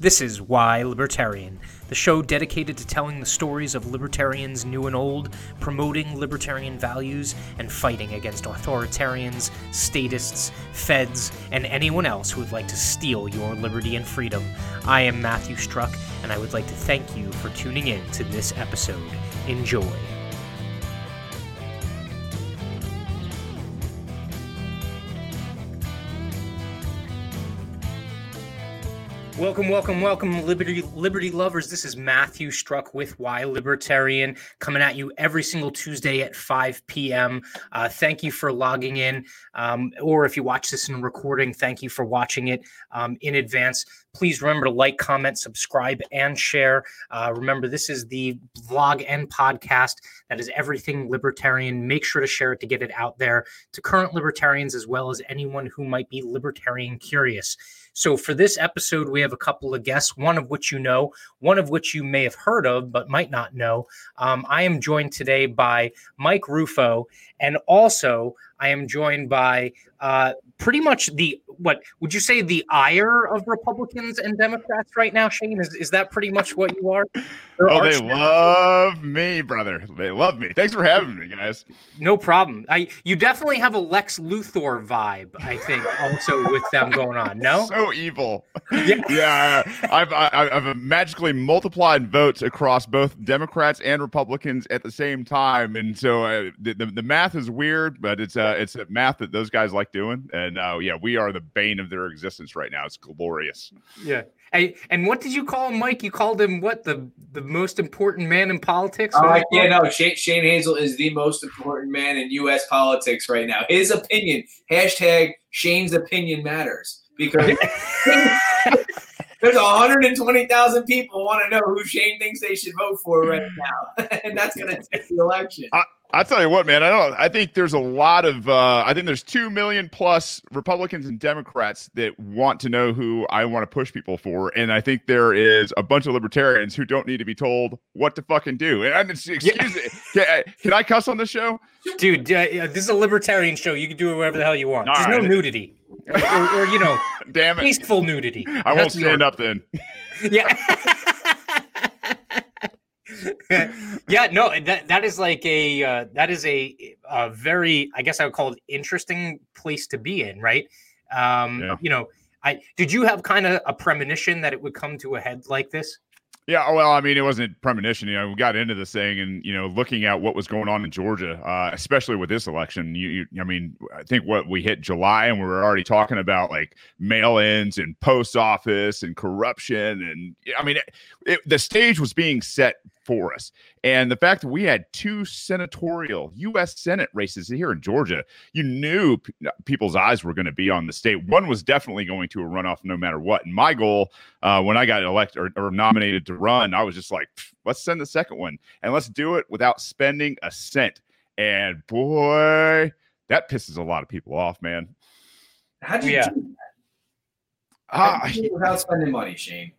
This is Why Libertarian, the show dedicated to telling the stories of libertarians new and old, promoting libertarian values, and fighting against authoritarians, statists, feds, and anyone else who would like to steal your liberty and freedom. I am Matthew Struck, and I would like to thank you for tuning in to this episode. Enjoy. Welcome, welcome, welcome, Liberty Liberty lovers. This is Matthew Struck with Why Libertarian, coming at you every single Tuesday at 5 p.m. Uh, thank you for logging in, um, or if you watch this in recording, thank you for watching it um, in advance. Please remember to like, comment, subscribe, and share. Uh, remember, this is the vlog and podcast that is everything libertarian. Make sure to share it to get it out there to current libertarians as well as anyone who might be libertarian curious. So, for this episode, we have a couple of guests, one of which you know, one of which you may have heard of but might not know. Um, I am joined today by Mike Rufo, and also I am joined by uh, pretty much the what would you say the ire of Republicans and Democrats right now, Shane? Is, is that pretty much what you are? oh, they love me, brother. They love me. Thanks for having me, guys. No problem. I you definitely have a Lex Luthor vibe, I think, also with them going on. No, so evil. Yeah, yeah. I've I, I've magically multiplied votes across both Democrats and Republicans at the same time, and so uh, the, the, the math is weird, but it's uh it's a math that those guys like doing, and uh, yeah, we are the bane of their existence right now. It's glorious. Yeah. Hey, and what did you call him, Mike? You called him what the the most important man in politics? Uh, yeah, no. Shane, Shane Hazel is the most important man in U.S. politics right now. His opinion hashtag Shane's opinion matters because there's 120,000 people want to know who Shane thinks they should vote for right now, and that's going to take the election. I- I tell you what, man. I don't. I think there's a lot of. Uh, I think there's two million plus Republicans and Democrats that want to know who I want to push people for, and I think there is a bunch of libertarians who don't need to be told what to fucking do. And excuse yeah. me, can, can, I cuss on this show, dude? Uh, this is a libertarian show. You can do whatever the hell you want. All there's right. no nudity, or, or, or, you know, damn it, peaceful nudity. I That's won't stand your... up then. yeah. yeah, no, that that is like a uh, that is a, a very I guess I would call it interesting place to be in, right? Um, yeah. You know, I did you have kind of a premonition that it would come to a head like this? Yeah, well, I mean, it wasn't premonition. You know, we got into this thing, and you know, looking at what was going on in Georgia, uh, especially with this election. You, you, I mean, I think what we hit July, and we were already talking about like mail-ins and post office and corruption, and I mean, it, it, the stage was being set for us. And the fact that we had two senatorial U.S. Senate races here in Georgia, you knew p- people's eyes were going to be on the state. One was definitely going to a runoff no matter what. And my goal uh, when I got elected or, or nominated to run, I was just like, let's send the second one and let's do it without spending a cent. And boy, that pisses a lot of people off, man. How do you yeah. do that? Uh, without spending money, Shane?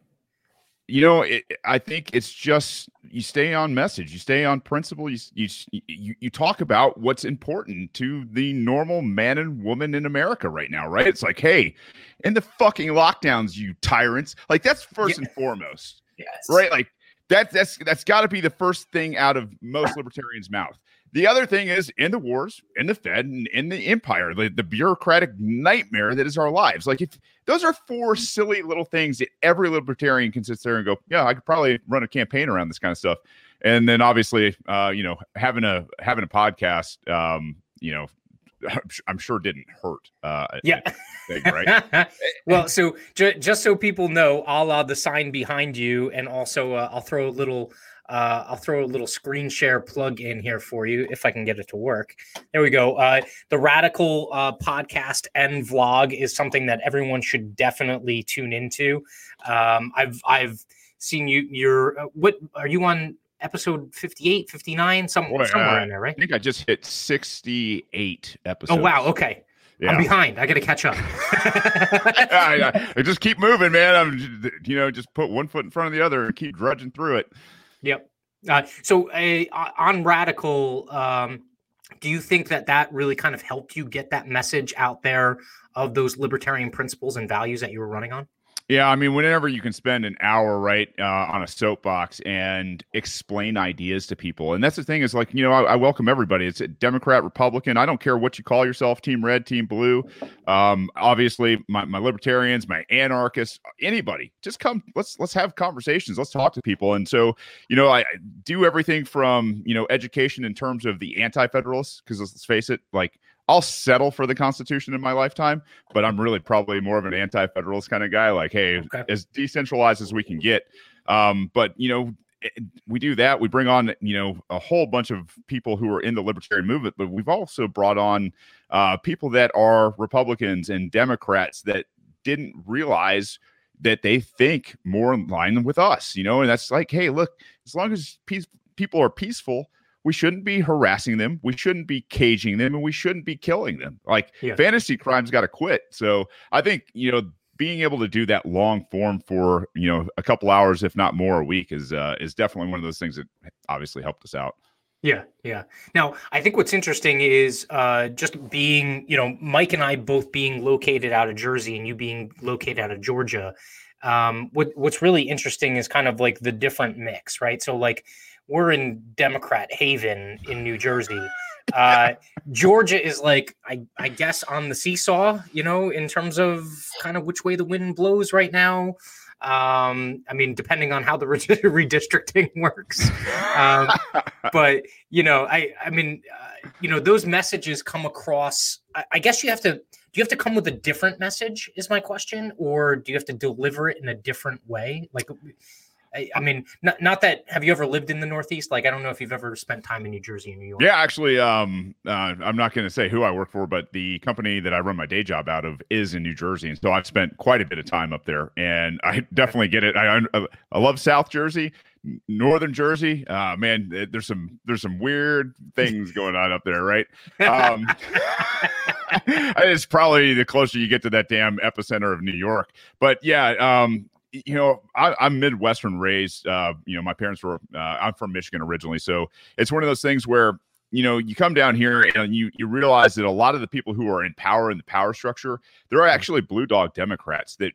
You know, it, I think it's just you stay on message, you stay on principle, you, you you you talk about what's important to the normal man and woman in America right now, right? It's like, hey, in the fucking lockdowns, you tyrants, like that's first and foremost, yes, right? Like that that's that's got to be the first thing out of most libertarians' mouth. The other thing is in the wars, in the Fed, and in the empire, the, the bureaucratic nightmare that is our lives. Like if those are four silly little things that every libertarian can sit there and go, yeah, I could probably run a campaign around this kind of stuff. And then obviously, uh, you know, having a having a podcast, um, you know, I'm sure didn't hurt. Uh, yeah. Thing, right. well, so ju- just so people know, I'll uh, the sign behind you, and also uh, I'll throw a little uh, I'll throw a little screen share plug in here for you if I can get it to work. There we go. Uh, the Radical uh, podcast and vlog is something that everyone should definitely tune into. Um, I've I've seen you. You're uh, what are you on? Episode 58, 59, some, Boy, somewhere in there, right? I think I just hit 68 episodes. Oh, wow. Okay. Yeah. I'm behind. I got to catch up. I, I, just keep moving, man. I'm, you know, just put one foot in front of the other and keep drudging through it. Yep. Uh, so uh, on radical, um, do you think that that really kind of helped you get that message out there of those libertarian principles and values that you were running on? Yeah, I mean, whenever you can spend an hour right uh, on a soapbox and explain ideas to people, and that's the thing is like you know I, I, welcome everybody. It's a Democrat, Republican. I don't care what you call yourself, Team Red, Team Blue. Um, obviously, my, my libertarians, my anarchists, anybody, just come. Let's let's have conversations. Let's talk to people. And so you know I do everything from you know education in terms of the anti-federalists because let's face it, like I'll settle for the Constitution in my lifetime, but I'm really probably more of an anti-federalist kind of guy. Like, hey, okay. as decentralized as we can get. Um, but you know, we do that. We bring on you know a whole bunch of people who are in the libertarian movement, but we've also brought on uh, people that are Republicans and Democrats that didn't realize that they think more in line with us. You know, and that's like, hey, look, as long as peace, people are peaceful we shouldn't be harassing them. We shouldn't be caging them and we shouldn't be killing them. Like yeah. fantasy crimes got to quit. So I think, you know, being able to do that long form for, you know, a couple hours, if not more a week is, uh, is definitely one of those things that obviously helped us out. Yeah, yeah. Now, I think what's interesting is uh, just being, you know, Mike and I both being located out of Jersey and you being located out of Georgia. Um, what What's really interesting is kind of like the different mix, right? So, like, we're in Democrat haven in New Jersey. Uh, Georgia is like, I, I guess, on the seesaw, you know, in terms of kind of which way the wind blows right now. Um, I mean, depending on how the redistricting works. Um, but you know, I, I mean, uh, you know, those messages come across. I, I guess you have to. Do you have to come with a different message? Is my question, or do you have to deliver it in a different way? Like, I, I, mean, not not that. Have you ever lived in the Northeast? Like, I don't know if you've ever spent time in New Jersey and New York. Yeah, actually, um, uh, I'm not going to say who I work for, but the company that I run my day job out of is in New Jersey, and so I've spent quite a bit of time up there, and I definitely get it. I I love South Jersey. Northern Jersey, uh, man, there's some there's some weird things going on up there, right? Um, it's probably the closer you get to that damn epicenter of New York. But yeah, um, you know, I, am Midwestern raised. Uh, you know, my parents were. Uh, I'm from Michigan originally, so it's one of those things where you know you come down here and you you realize that a lot of the people who are in power in the power structure, there are actually blue dog Democrats that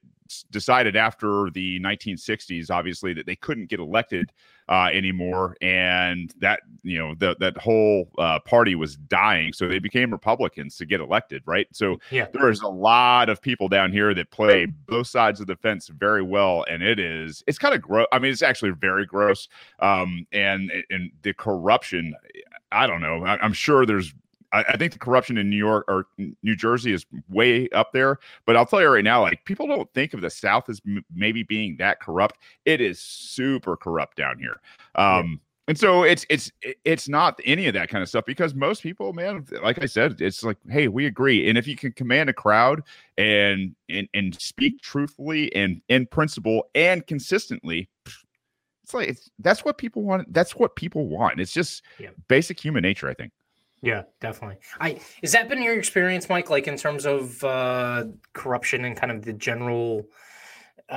decided after the 1960s, obviously, that they couldn't get elected uh, anymore, and that you know the, that whole uh, party was dying, so they became Republicans to get elected, right? So yeah. there is a lot of people down here that play both sides of the fence very well, and it is it's kind of gross. I mean, it's actually very gross, um, and and the corruption. I don't know. I, I'm sure there's I, I, think the corruption in New York or New Jersey is way up there. But I'll tell you right now, like people don't think of the South as m- maybe being that corrupt. It is super corrupt down here. Um, yeah. And so it's it's it's not any of that kind of stuff because most people, man, like I said, it's like, hey, we agree. And if you can command a crowd and and and speak truthfully and in principle and consistently, it's like it's, that's what people want. That's what people want. It's just yeah. basic human nature, I think. Yeah, definitely. I has that been your experience, Mike? Like in terms of uh, corruption and kind of the general, uh,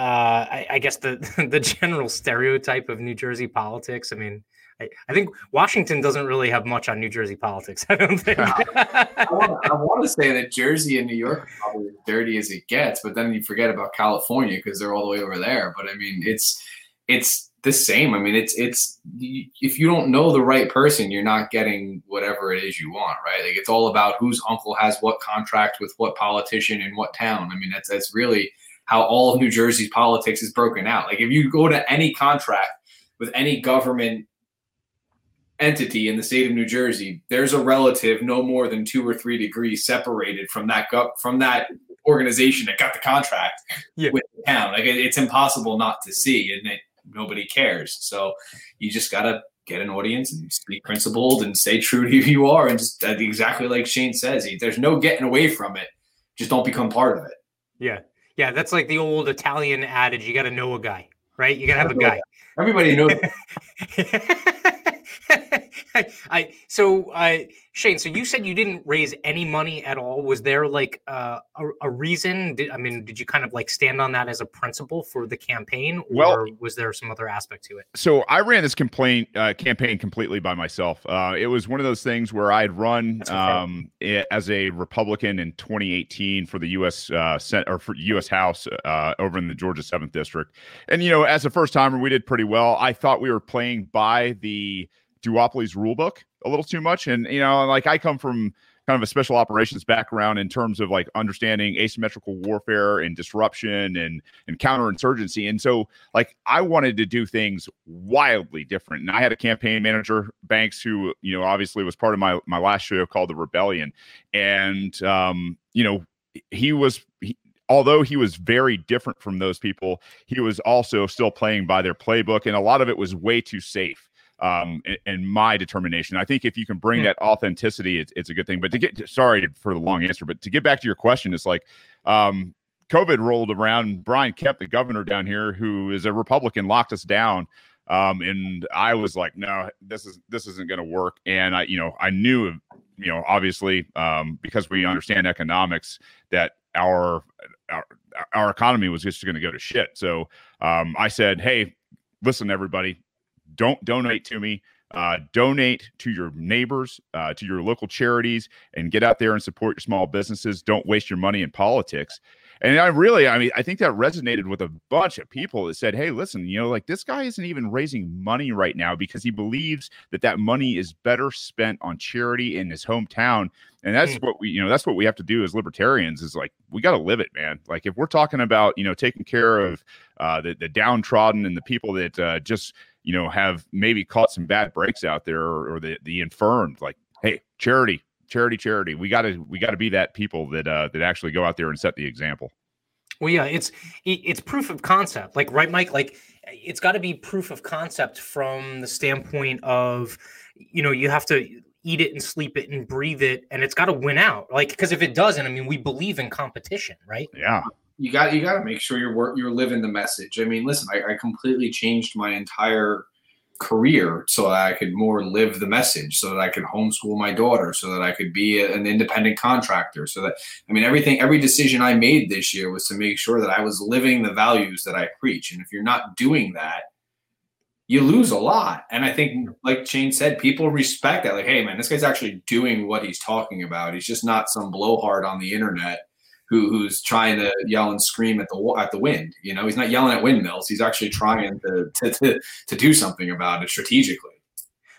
I, I guess the the general stereotype of New Jersey politics. I mean, I, I, think Washington doesn't really have much on New Jersey politics. I don't think. I, want, I, want, to say that Jersey and New York are probably as dirty as it gets, but then you forget about California because they're all the way over there. But I mean, it's it's the same. I mean, it's it's if you don't know the right person, you're not getting whatever it is you want, right? Like it's all about whose uncle has what contract with what politician in what town. I mean, that's that's really how all of New Jersey's politics is broken out. Like if you go to any contract with any government entity in the state of New Jersey, there's a relative no more than two or three degrees separated from that go- from that organization that got the contract yeah. with the town. Like it, it's impossible not to see, and it nobody cares. So you just gotta get an audience and be principled and stay true to who you are, and just uh, exactly like Shane says, there's no getting away from it. Just don't become part of it. Yeah, yeah, that's like the old Italian adage: you got to know a guy, right? You got to have a guy. Everybody knows. I, I so uh, Shane, so you said you didn't raise any money at all. Was there like uh, a, a reason? Did, I mean, did you kind of like stand on that as a principle for the campaign, or Well- was there some other aspect to it? so I ran this complaint uh, campaign completely by myself. Uh, it was one of those things where I had run um, i- as a Republican in 2018 for the U.S. Uh, Sen- or for U.S. House uh, over in the Georgia Seventh District, and you know, as a first timer, we did pretty well. I thought we were playing by the duopolies rule book a little too much, and you know, like I come from kind of a special operations background in terms of like understanding asymmetrical warfare and disruption and and counterinsurgency. And so like I wanted to do things wildly different. And I had a campaign manager, Banks, who, you know, obviously was part of my my last show called The Rebellion. And um, you know, he was he, although he was very different from those people, he was also still playing by their playbook. And a lot of it was way too safe um in my determination. I think if you can bring Hmm. that authenticity it's, it's a good thing. But to get sorry for the long answer but to get back to your question it's like um covid rolled around. Brian kemp the governor down here who is a republican locked us down um and i was like no this is this isn't going to work. And i you know i knew you know obviously um because we understand economics that our our, our economy was just going to go to shit. So um i said hey listen everybody don't donate to me. Uh, donate to your neighbors uh, to your local charities and get out there and support your small businesses. Don't waste your money in politics. And i really i mean i think that resonated with a bunch of people that said hey listen you know like this guy isn't even raising money right now because he believes that that money is better spent on charity in his hometown. And that's Mm. what we you know that's what we have to do as libertarians is like we got to live it man. Like if we're talking about you know taking care of uh, the, the downtrodden and the people that uh, just you know have maybe caught some bad breaks out there or, or the the infirmed like hey charity charity charity we got to we got to be that people that uh that actually go out there and set the example Well, yeah, it's it's proof of concept. Like, right, Mike? Like, it's got to be proof of concept from the standpoint of, you know, you have to eat it and sleep it and breathe it, and it's got to win out. Like, because if it doesn't, I mean, we believe in competition, right? yeah you got you got to make sure you're wor- you're living the message. I mean, listen, I, I completely changed my entire career so that I could more live the message, so that I could homeschool my daughter, so that I could be a- an independent contractor, so that I mean everything every decision I made this year was to make sure that I was living the values that I preach. And if you're not doing that, you lose a lot. And I think, like Shane said, people respect that. Like, hey, man, this guy's actually doing what he's talking about. He's just not some blowhard on the internet who, who's trying to yell and scream at the at the wind. You know, he's not yelling at windmills. He's actually trying to to, to, to do something about it strategically.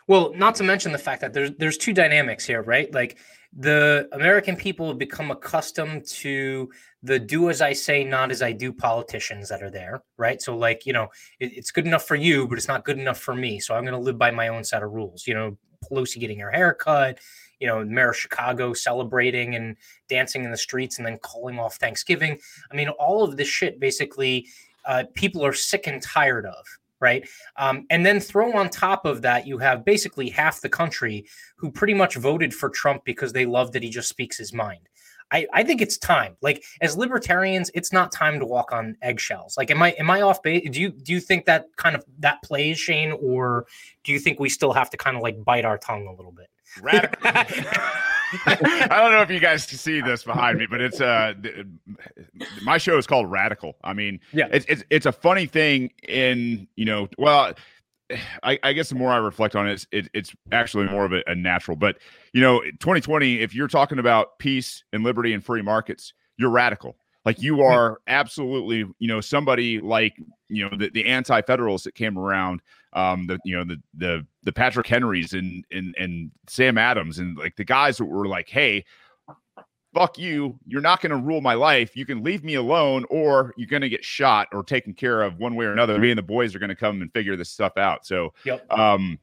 Well, not to mention the fact that there's there's two dynamics here, right? Like the American people have become accustomed to the do as I say, not as I do politicians that are there, right? So like, you know, it, it's good enough for you, but it's not good enough for me. So I'm going to live by my own set of rules. You know, Pelosi getting her hair cut, you know, Mayor of Chicago celebrating and dancing in the streets and then calling off Thanksgiving. I mean, all of this shit basically uh, people are sick and tired of, right? Um, and then throw on top of that, you have basically half the country who pretty much voted for Trump because they love that he just speaks his mind. I, I think it's time. Like as libertarians, it's not time to walk on eggshells. Like, am I am I off base? Do you do you think that kind of that plays, Shane, or do you think we still have to kind of like bite our tongue a little bit? Radical. I don't know if you guys can see this behind me, but it's uh th- my show is called Radical. I mean, Yeah. it's it's it's a funny thing in you know, well, I, I guess the more I reflect on it, it's, it, it's actually more of a, a natural. But you know, 2020, if you're talking about peace and liberty and free markets, you're radical. Like you are absolutely, you know, somebody like you know the, the anti-federalists that came around um the you know the the the Patrick Henrys and and and Sam Adams and like the guys that were like, hey, fuck you, you're not going to rule my life. You can leave me alone, or you're going to get shot or taken care of one way or another. Me and the boys are going to come and figure this stuff out. So, Yep. um,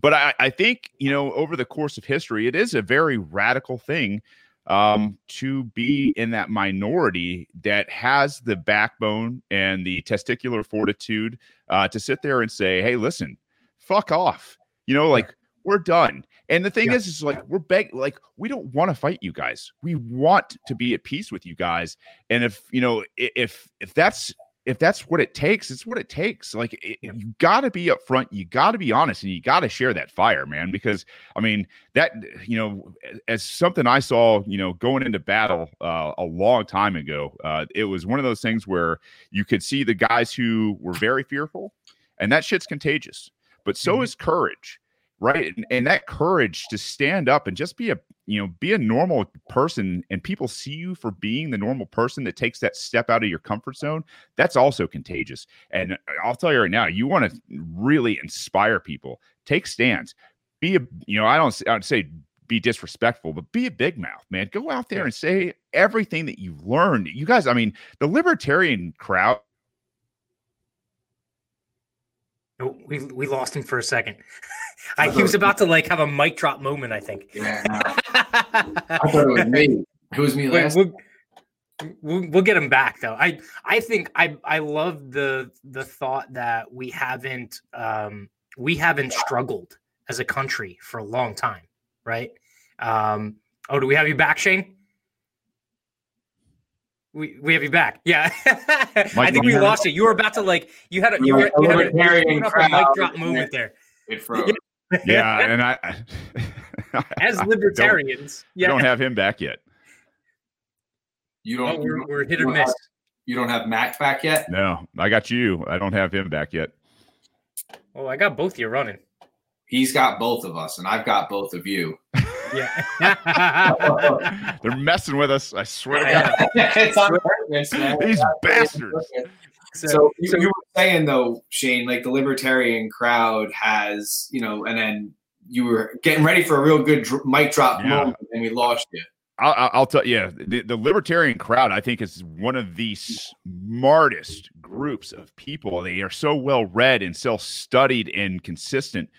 but I, I think you know over the course of history, it is a very radical thing um, to be in that minority that has the backbone and the testicular fortitude uh, to sit there and say, "Hey, listen, fuck off." You know, like we're done. And the thing Yeah. is, is like we're beg like we don't want to fight you guys. We want to be at peace with you guys. And if you know, if if that's if that's what it takes, it's what it takes. Like it, you got to be upfront, you got to be honest, and you got to share that fire, man. Because I mean, that you know, as something I saw, you know, going into battle uh, a long time ago, uh, it was one of those things where you could see the guys who were very fearful, and that shit's contagious. But so mm-hmm. is courage right and, and, that courage to stand up and just be a you know be a normal person and people see you for being the normal person that takes that step out of your comfort zone that's also contagious and i'll tell you right now you want to really inspire people take stands be a you know i don't i don't say be disrespectful, but be a big mouth, man. Go out there and say everything that you've learned. You guys, I mean, the libertarian crowd. Oh, we we lost him for a second. I, he was about to like have a mic drop moment. I think. Yeah, I thought it was me. It was me last. We'll, we'll, we'll, get him back though. I I think I I love the the thought that we haven't um we haven't struggled as a country for a long time, right? Um. Oh, do we have you back, Shane? We, we have you back. Yeah. I think we lost it. You were about to like you had a you were you had a, you had a mic drop moment there. It froze yeah, and I as libertarians, yeah, don't have him back yet. You don't. Oh, we're, we're hit or miss. Have, you don't have Mac back yet. No, I got you. I don't have him back yet. Oh, I got both you running. He's got both of us, and I've got both of you. Yeah. They're messing with us. I swear to God. it's on purpose, man. These bastards. So, so, you, so, you, were saying though, Shane, like the libertarian crowd has, you know, and then you were getting ready for a real good dr- mic drop yeah. moment, and we lost you. I'll, I'll tell you, yeah, the, the, libertarian crowd, I think, is one of the smartest groups of people. They are so well read and so studied and consistent.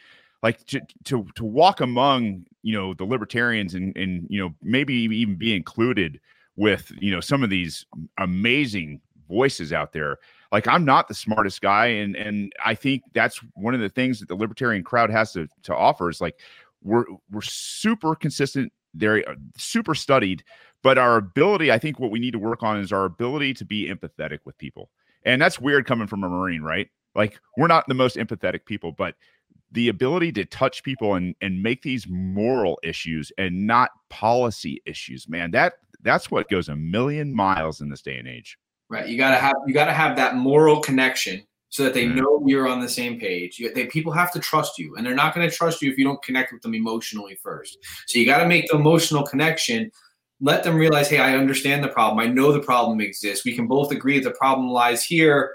Like to, to to walk among you know the libertarians and and you know maybe even be included with you know some of these amazing voices out there like I'm not the smartest guy, and and I think that's one of the things that the libertarian crowd has to to offer is like we're we're super consistent, they're uh, super studied, but our ability, I think, what we need to work on is our ability to be empathetic with people, and that's weird coming from a marine, right? Like we're not the most empathetic people, but the ability to touch people and and make these moral issues and not policy issues, man, that that's what goes a million miles in this day and age. Right. You gotta have you gotta have that moral connection so that they mm-hmm. know you're on the same page. You, they, people have to trust you, and they're not going to trust you if you don't connect with them emotionally first. So you got to make the emotional connection. Let them realize, hey, I understand the problem. I know the problem exists. We can both agree that the problem lies here.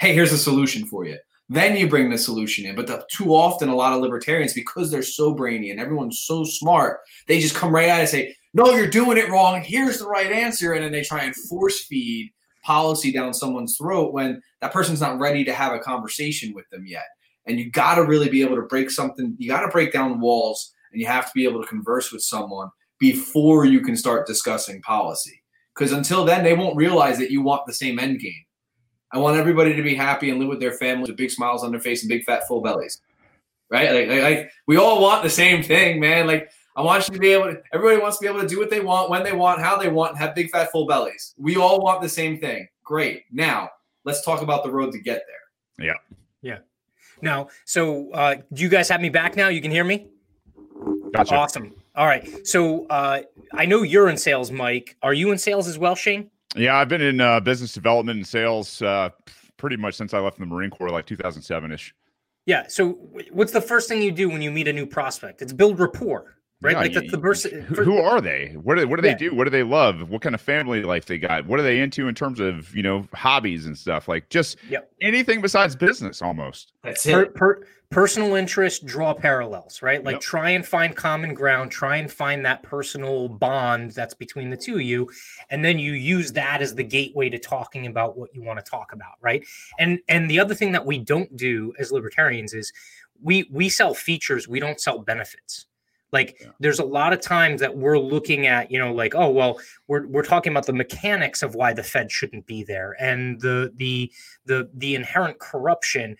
Hey, here's a solution for you. Then you bring the solution in. But the, too often, a lot of libertarians, because they're so brainy and everyone's so smart, they just come right out and say, "No, you're doing it wrong. Here's the right answer," and then they try and force feed policy down someone's throat when that person's not ready to have a conversation with them yet. And you got to really be able to break something, you got to break down walls and you have to be able to converse with someone before you can start discussing policy. Because until then, they won't realize that you want the same end game. I want everybody to be happy and live with their families with big smiles on their face and big fat full bellies. Right? Like, like, like we all want the same thing, man. Like I want you to be able to, everybody wants to be able to do what they want, when they want, how they want, and have big, fat, full bellies. We all want the same thing. Great. Now, let's talk about the road to get there. Yeah. Yeah. Now, so uh, do you guys have me back now? You can hear me? Gotcha. Awesome. All right. So uh, I know you're in sales, Mike. Are you in sales as well, Shane? Yeah, I've been in uh, business development and sales uh, pretty much since I left the Marine Corps, like 2007 ish. Yeah. So, what's the first thing you do when you meet a new prospect? It's build rapport right? Yeah, like that's the person. Who are they? What do, what do yeah. they do? What do they love? What kind of family life they got? What are they into in terms of you know hobbies and stuff? Like just yep. anything besides business, almost. That's it. Per, per, personal interest, draw parallels, right? Like yep. try and find common ground. Try and find that personal bond that's between the two of you, and then you use that as the gateway to talking about what you want to talk about, right? And and the other thing that we don't do as libertarians is we we sell features, we don't sell benefits like yeah. there's a lot of times that we're looking at, you know, like, oh, well, we're we're talking about the mechanics of why the Fed shouldn't be there and the the the the inherent corruption.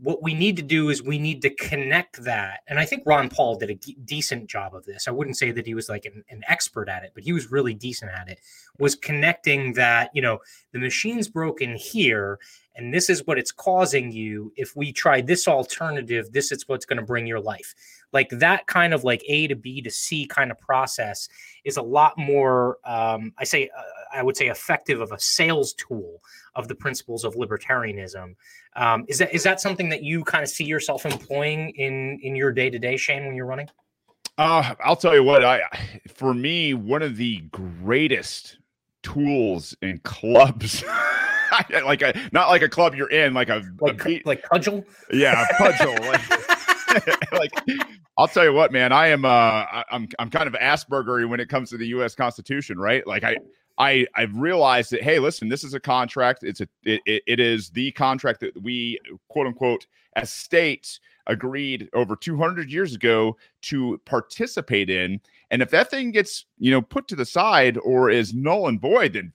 what we need to do is we need to connect that. And I think Ron Paul did a decent job of this. I wouldn't say that he was like an, an, expert at it, but he was really decent at it. Was connecting that, you know, the machine's broken here, and this is what it's causing you. If we try this alternative, this is what's going to bring your life. Like that kind of like A to B to C kind of process is a lot more, um, I say, uh, I would say effective of a sales tool of the principles of libertarianism. Um, is that is that something that you kind of see yourself employing in in your day to day, Shane, when you're running? Uh, I'll tell you what. I for me, one of the greatest tools and clubs. like a not like a club you're in, like a like, a, like cudgel. Yeah, cudgel. like, like I'll tell you what, man. I am uh I'm I'm kind of Aspergery when it comes to the U.S. Constitution, right? Like I I I've realized that hey, listen, this is a contract. It's a it, it, is the contract that we quote unquote as states agreed over 200 years ago to participate in. And if that thing gets you know put to the side or is null and void, then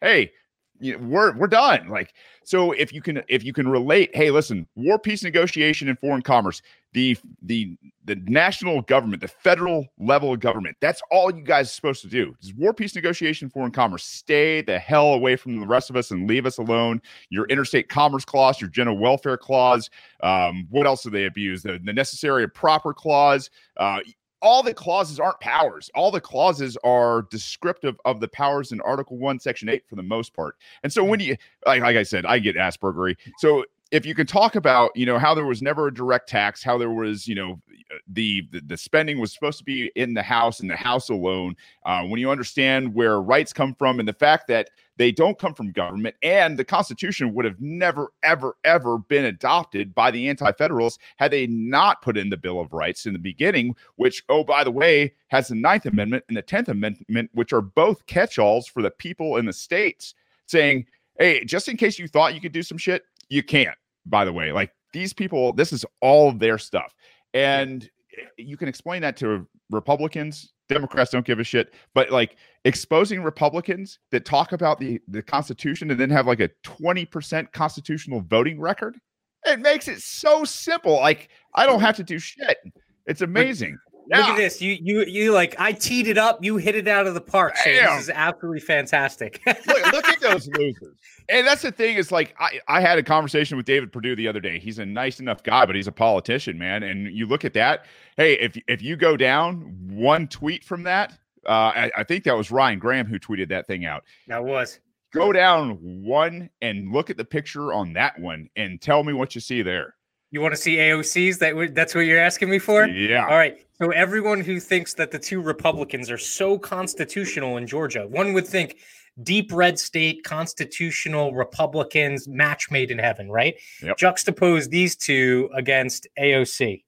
hey, you know, we're we're done. Like so, if you can if you can relate, hey, listen, war, peace, negotiation, and foreign commerce, the the the national government, the federal level of government, that's all you guys are supposed to do. Is war, peace, negotiation, foreign commerce. Stay the hell away from the rest of us and leave us alone. Your interstate commerce clause, your general welfare clause. Um, what else do they abuse? The, the necessary and proper clause. Uh, all the clauses aren't powers. All the clauses are descriptive of the powers in Article 1, Section 8 for the most part. And so when you, like, like I said, I get Aspergery. So if you can talk about, you know, how there was never a direct tax, how there was, you know, the the, the spending was supposed to be in the house and the house alone, uh, when you understand where rights come from and the fact that they don't come from government, and the Constitution would have never, ever, ever been adopted by the Anti Federalists had they not put in the Bill of Rights in the beginning, which, oh, by the way, has the Ninth Amendment and the Tenth Amendment, which are both catch alls for the people in the states saying, hey, just in case you thought you could do some shit, you can't, by the way. Like these people, this is all their stuff. And eh, you can explain that to Republicans. Democrats don't give a shit. But like exposing Republicans that talk about the, the Constitution and then have like a 20% constitutional voting record, it makes it so simple. Like I don't have to do shit. It's amazing. Look at this. You you you like I teed it up, you hit it out of the park. Shane. This is absolutely fantastic. look, look at those losers. And that's the thing is like I, I had a conversation with David Perdue the other day. He's a nice enough guy, but he's a politician, man. And you look at that. Hey, if if you go down one tweet from that, uh, I, I think that was Ryan Graham who tweeted that thing out. That was. Go down one and look at the picture on that one and tell me what you see there. You want to see AOCs? That that's what you're asking me for? Yeah. All right. So everyone who thinks that the two Republicans are so constitutional in Georgia, one would think deep red state constitutional Republicans match made in heaven, right? Yep. Juxtapose these two against AOC.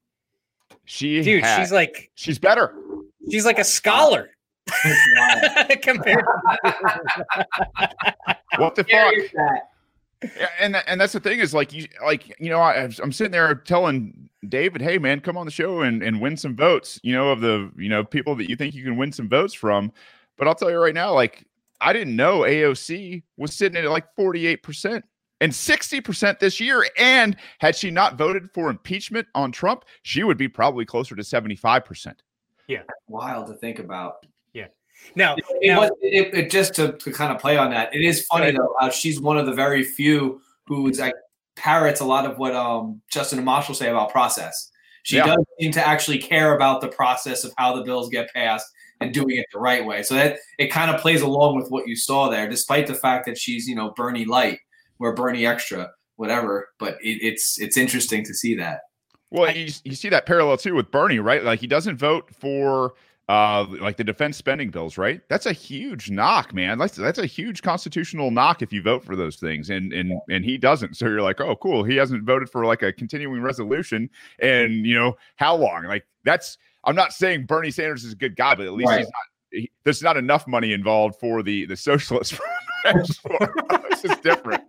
She dude, had, she's like she's better. She's like a scholar. Compared what the fuck? Yeah, and and that's the thing is like you like you know I, I'm sitting there telling David, hey man, come on the show and and win some votes. You know of the you know people that you think you can win some votes from. But I'll tell you right now, like I didn't know AOC was sitting at like 48 percent and 60 percent this year. And had she not voted for impeachment on Trump, she would be probably closer to 75 percent. Yeah, wild to think about. Now, it, it now, was, it, it, just to, to kind of play on that. It is funny though how she's one of the very few who's like parrots a lot of what um, Justin Amash say about process. She yeah. does seem to actually care about the process of how the bills get passed and doing it the right way. So that it kind of plays along with what you saw there, despite the fact that she's you know Bernie light or Bernie extra, whatever. But it, it's it's interesting to see that. Well, you, you see that parallel too with Bernie, right? Like he doesn't vote for uh, like the defense spending bills, right? That's a huge knock, man. That's that's a huge constitutional knock if you vote for those things, and and and he doesn't. So you're like, oh, cool. He hasn't voted for like a continuing resolution, and you know how long? Like that's. I'm not saying Bernie Sanders is a good guy, but at least right. he's not. He, there's not enough money involved for the the socialists. this is different.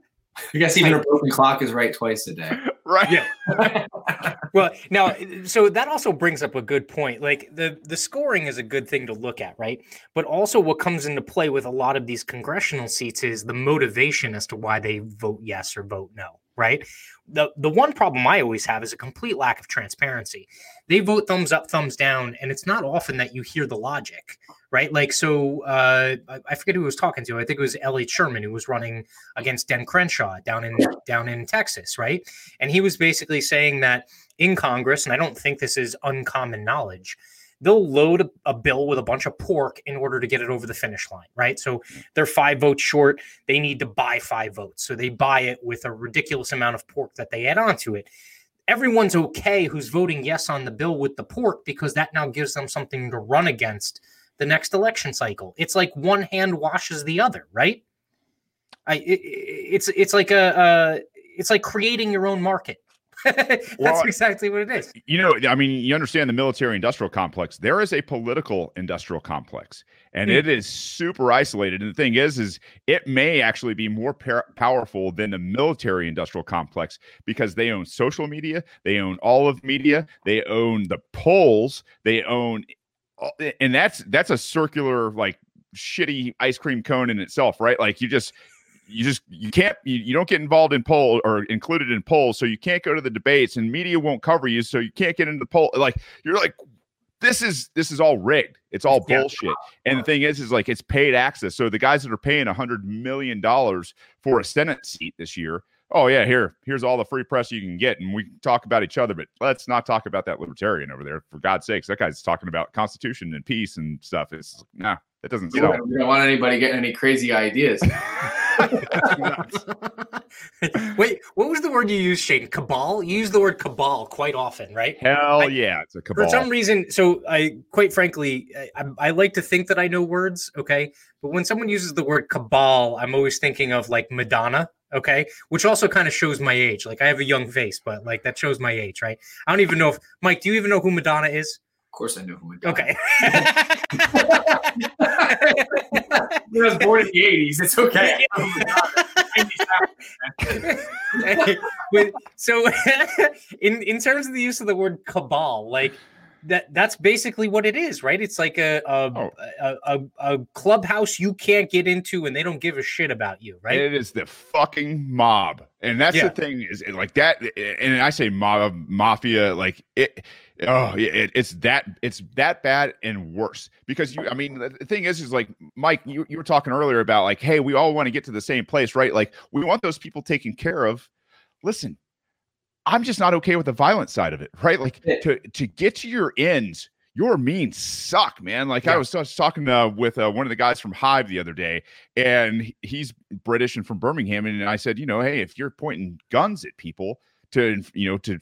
I guess even a broken clock is right twice a day. Right. Yeah. well, now, so that also brings up a good point. Like the the scoring is a good thing to look at, right? But also, what comes into play with a lot of these congressional seats is the motivation as to why they vote yes or vote no, right? The the one problem I always have is a complete lack of transparency. They vote thumbs up, thumbs down, and it's not often that you hear the logic, right? Like so, uh, I forget who was talking to. I think it was Elliot Sherman who was running against Dan Crenshaw down in down in Texas, right? And he was basically saying that in Congress, and I don't think this is uncommon knowledge they'll load a, a, bill with a bunch of pork in order to get it over the finish line, right? So they're five votes short. They need to buy five votes. So they buy it with a ridiculous amount of pork that they add onto it. Everyone's okay who's voting yes on the bill with the pork because that now gives them something to run against the next election cycle. It's like one hand washes the other, right? I, it, it's it's like a, it's like creating your own market That's well, exactly what it is. You know, I mean, you understand the military industrial complex. There is a political industrial complex, and mm. it is super isolated. And the thing is, is it may actually be more par- powerful than the military industrial complex because they own social media, they own all of media, they own the polls, they own, and that's that's a circular like shitty ice cream cone in itself, right? Like you just you just you can't you, you don't get involved in poll or included in polls so you can't go to the debates and media won't cover you so you can't get into the poll like you're like this is this is all rigged. It's all bullshit. And the thing is is like it's paid access. So the guys that are paying a hundred million dollars for a senate seat this year oh yeah here here's all the free press you can get and we talk about each other but let's not talk about that libertarian over there for god's sakes that guy's talking about constitution and peace and stuff it's nah that doesn't we don't, we don't want anybody getting any crazy ideas Wait, what was the word you used, Shane? Cabal? You use the word cabal quite often, right? Hell I, yeah, it's a cabal. For some reason, so I quite frankly, I, I, like to think that I know words, okay? But when someone uses the word cabal, I'm always thinking of like Madonna, okay? Which also kind of shows my age. Like I have a young face, but like that shows my age, right? I don't even know if Mike, do you even know who Madonna is? Of course I know who Madonna Okay. I was born in the 80s. It's okay. so in in terms of the use of the word cabal, like that that's basically what it is, right? It's like a a, oh. a, a, a clubhouse you can't get into and they don't give a shit about you, right? It is the fucking mob. And that's yeah. the thing is like that and I say mob mafia like it oh it, it's that it's that bad and worse because you i mean the thing is is like mike you, you were talking earlier about like hey we all want to get to the same place right like we want those people taken care of listen i'm just not okay with the violent side of it right? Like to to get to your ends your means suck, man. Like yeah. I was, I was talking uh, with uh, one of the guys from Hive the other day, and he's British and from Birmingham, and I said, you know, hey, if you're pointing guns at people, to you know to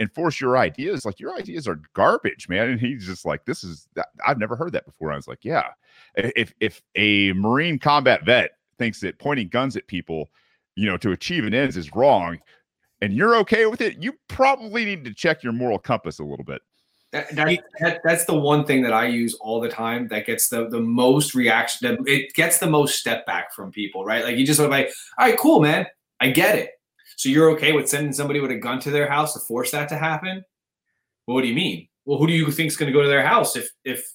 enforce your ideas like your ideas are garbage man. And he's just like this is i've never heard that before. I was like yeah. If if a marine combat vet thinks that pointing guns at people you know to achieve an ends is wrong and you're okay with it you probably need to check your moral compass a little bit that, that, that, that's the one thing that I use all the time that gets the, the most reaction. That it gets the most step back from people, right? Like you just sort of like, all right, cool, man. I get it. So you're okay with sending somebody with a gun to their house to force that to happen? Well, what do you mean? Well, who do you think is going to go to their house if if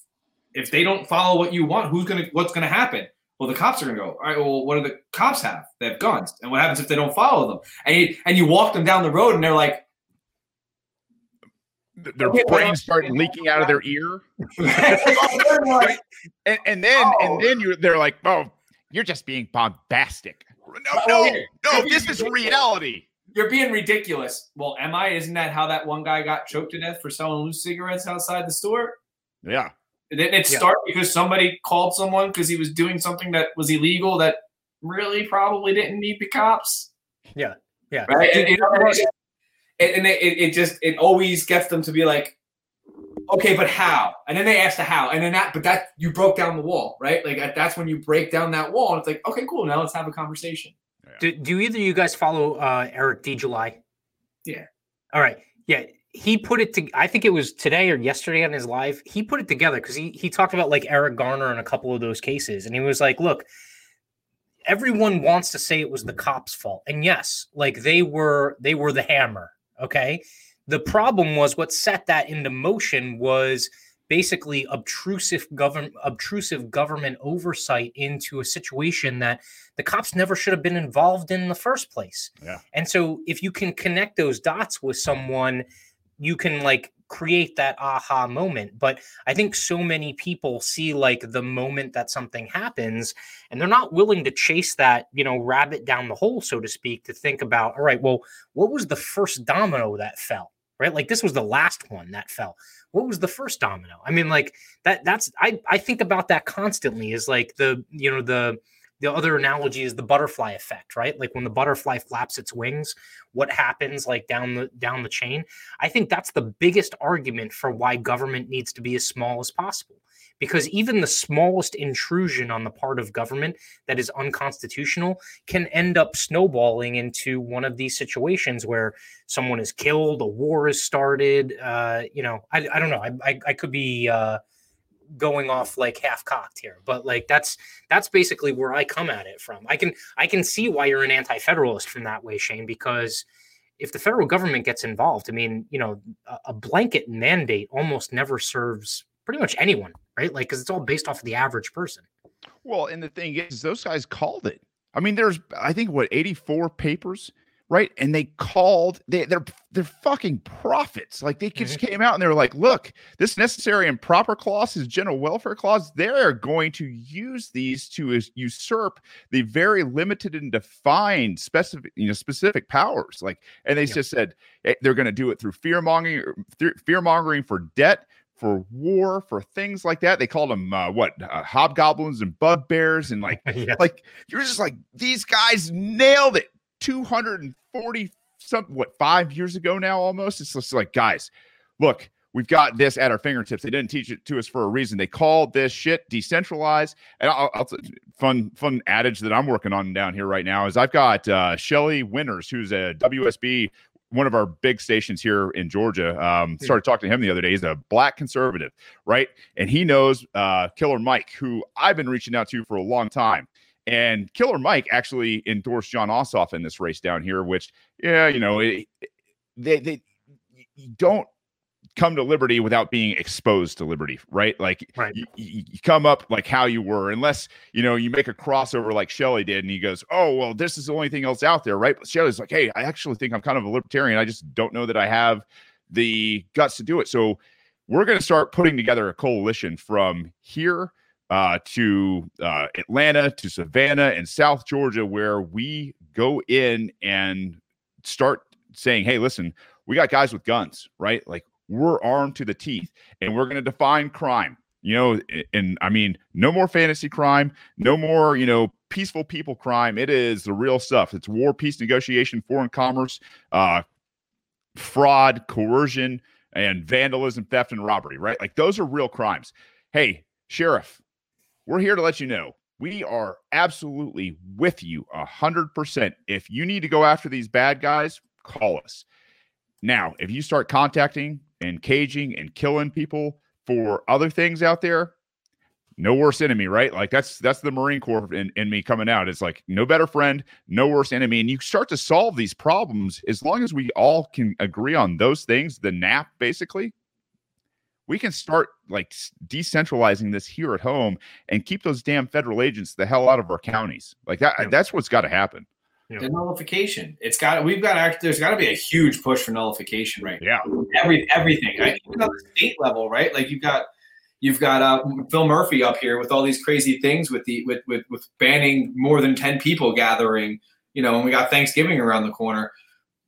if they don't follow what you want? Who's going to what's going to happen? Well, the cops are going to go. All right. Well, what do the cops have? They have guns. And what happens if they don't follow them? And you, and you walk them down the road, and they're like, their okay, brains start leaking out of their ear. and, and, then oh. and then you they're like, oh, you're just being bombastic. No, oh, no, no. This is reality. You're being ridiculous. Well, am I? Isn't that how that one guy got choked to death for selling loose cigarettes outside the store? Yeah. Didn't it start yeah. because somebody called someone because he was doing something that was illegal that really probably didn't need the cops? Yeah. Yeah. Right. And, and it, it, it just it always gets them to be like, okay, but how? And then they ask the how, and then that, but that you broke down the wall, right? Like that's when you break down that wall, and it's like, okay, cool. Now let's have a conversation. Yeah. Do, do either of you guys follow uh, Eric D. July? Yeah. All right. Yeah. He put it to, I think it was today or yesterday on his live. He put it together because he, he talked about like Eric Garner and a couple of those cases. And he was like, look, everyone wants to say it was the cops' fault. And yes, like they were, they were the hammer. Okay. The problem was what set that into motion was basically obtrusive government obtrusive government oversight into a situation that the cops never should have been involved in, in the first place. Yeah. And so if you can connect those dots with someone, you can like create that aha moment. But I think so many people see like the moment that something happens and they're not willing to chase that, you know, rabbit down the hole, so to speak, to think about, all right, well, what was the first domino that fell? Right. Like this was the last one that fell what was the first domino? I mean, like that that's I I think about that constantly is like the you know the the other analogy is the butterfly effect, right? Like when the butterfly flaps its wings, what happens like down the down the chain? I think that's the biggest argument for why government needs to be as small as possible because even the smallest intrusion on the part of government that is unconstitutional can end up snowballing into one of these situations where someone is killed, a war is started. Uh, you know, I, I don't know. I, I, I could be uh, going off like half cocked here, but like that's that's basically where I come at it from. I can I can see why you're an anti-federalist from that way, Shane, because if the federal government gets involved, I mean, you know, a, a blanket mandate almost never serves pretty much anyone, right? Like, because it's all based off of the average person. Well, and the thing is, those guys called it. I mean, there's I think what 84 papers, right? And they called they they're they're fucking prophets. Like they just mm-hmm. came out and they were like, look, this necessary and proper clause is general welfare clause. They're going to use these to usurp the very limited and defined specific, you know, specific powers. Like, and they yeah. just said eh, they're going to do it through fear mongering, fear mongering for debt for war, for things like that. They called them uh, what uh, hobgoblins and bugbears, and like yes. like you're just like these guys nailed it. Two hundred and forty some what five years ago now almost. It's just like guys, look, we've got this at our fingertips. They didn't teach it to us for a reason. They called this shit decentralized. And I'll, I'll fun fun adage that I'm working on down here right now is I've got uh, Shelly Winters, who's a WSB one of our big stations here in Georgia. Um, started talking to him the other day. He's a black conservative, right? And he knows uh, Killer Mike, who I've been reaching out to for a long time. And Killer Mike actually endorsed Jon Ossoff in this race down here, which, yeah, you know, it, they they don't come to liberty without being exposed to liberty, right? Like right. You, you, come up like how you were, unless you know you make a crossover like Shelly did, and he goes, "Oh, well, this is the only thing else out there, right?" But Shelly's like, "Hey, I actually think I'm kind of a libertarian. I just don't know that I have the guts to do it." So we're going to start putting together a coalition from here uh, to uh, Atlanta to Savannah and South Georgia, where we go in and start saying, "Hey, listen." We got guys with guns, right? Like we're armed to the teeth and we're going to define crime you know and i mean no more fantasy crime no more you know peaceful people crime it is the real stuff it's war peace negotiation foreign commerce uh fraud coercion and vandalism theft and robbery right like those are real crimes hey sheriff we're here to let you know we are absolutely with you a hundred percent if you need to go after these bad guys call us now if you start contacting and caging and killing people for other things out there, no worse enemy, right? Like that's that's the Marine Corps in, in me coming out. It's like no better friend, no worse enemy. And you start to solve these problems as long as we all can agree on those things, the NAP basically, we can start like decentralizing this here at home and keep those damn federal agents the hell out of our counties. Like that yeah. that's what's got to happen. Yeah. The nullification. It's got. We've got. Act, there's got to be a huge push for nullification right Yeah. Every everything. Right? Even on the state level, right? Like you've got. You've got uh, Phil Murphy up here with all these crazy things with the with, with with banning more than ten people gathering. You know, and we got Thanksgiving around the corner.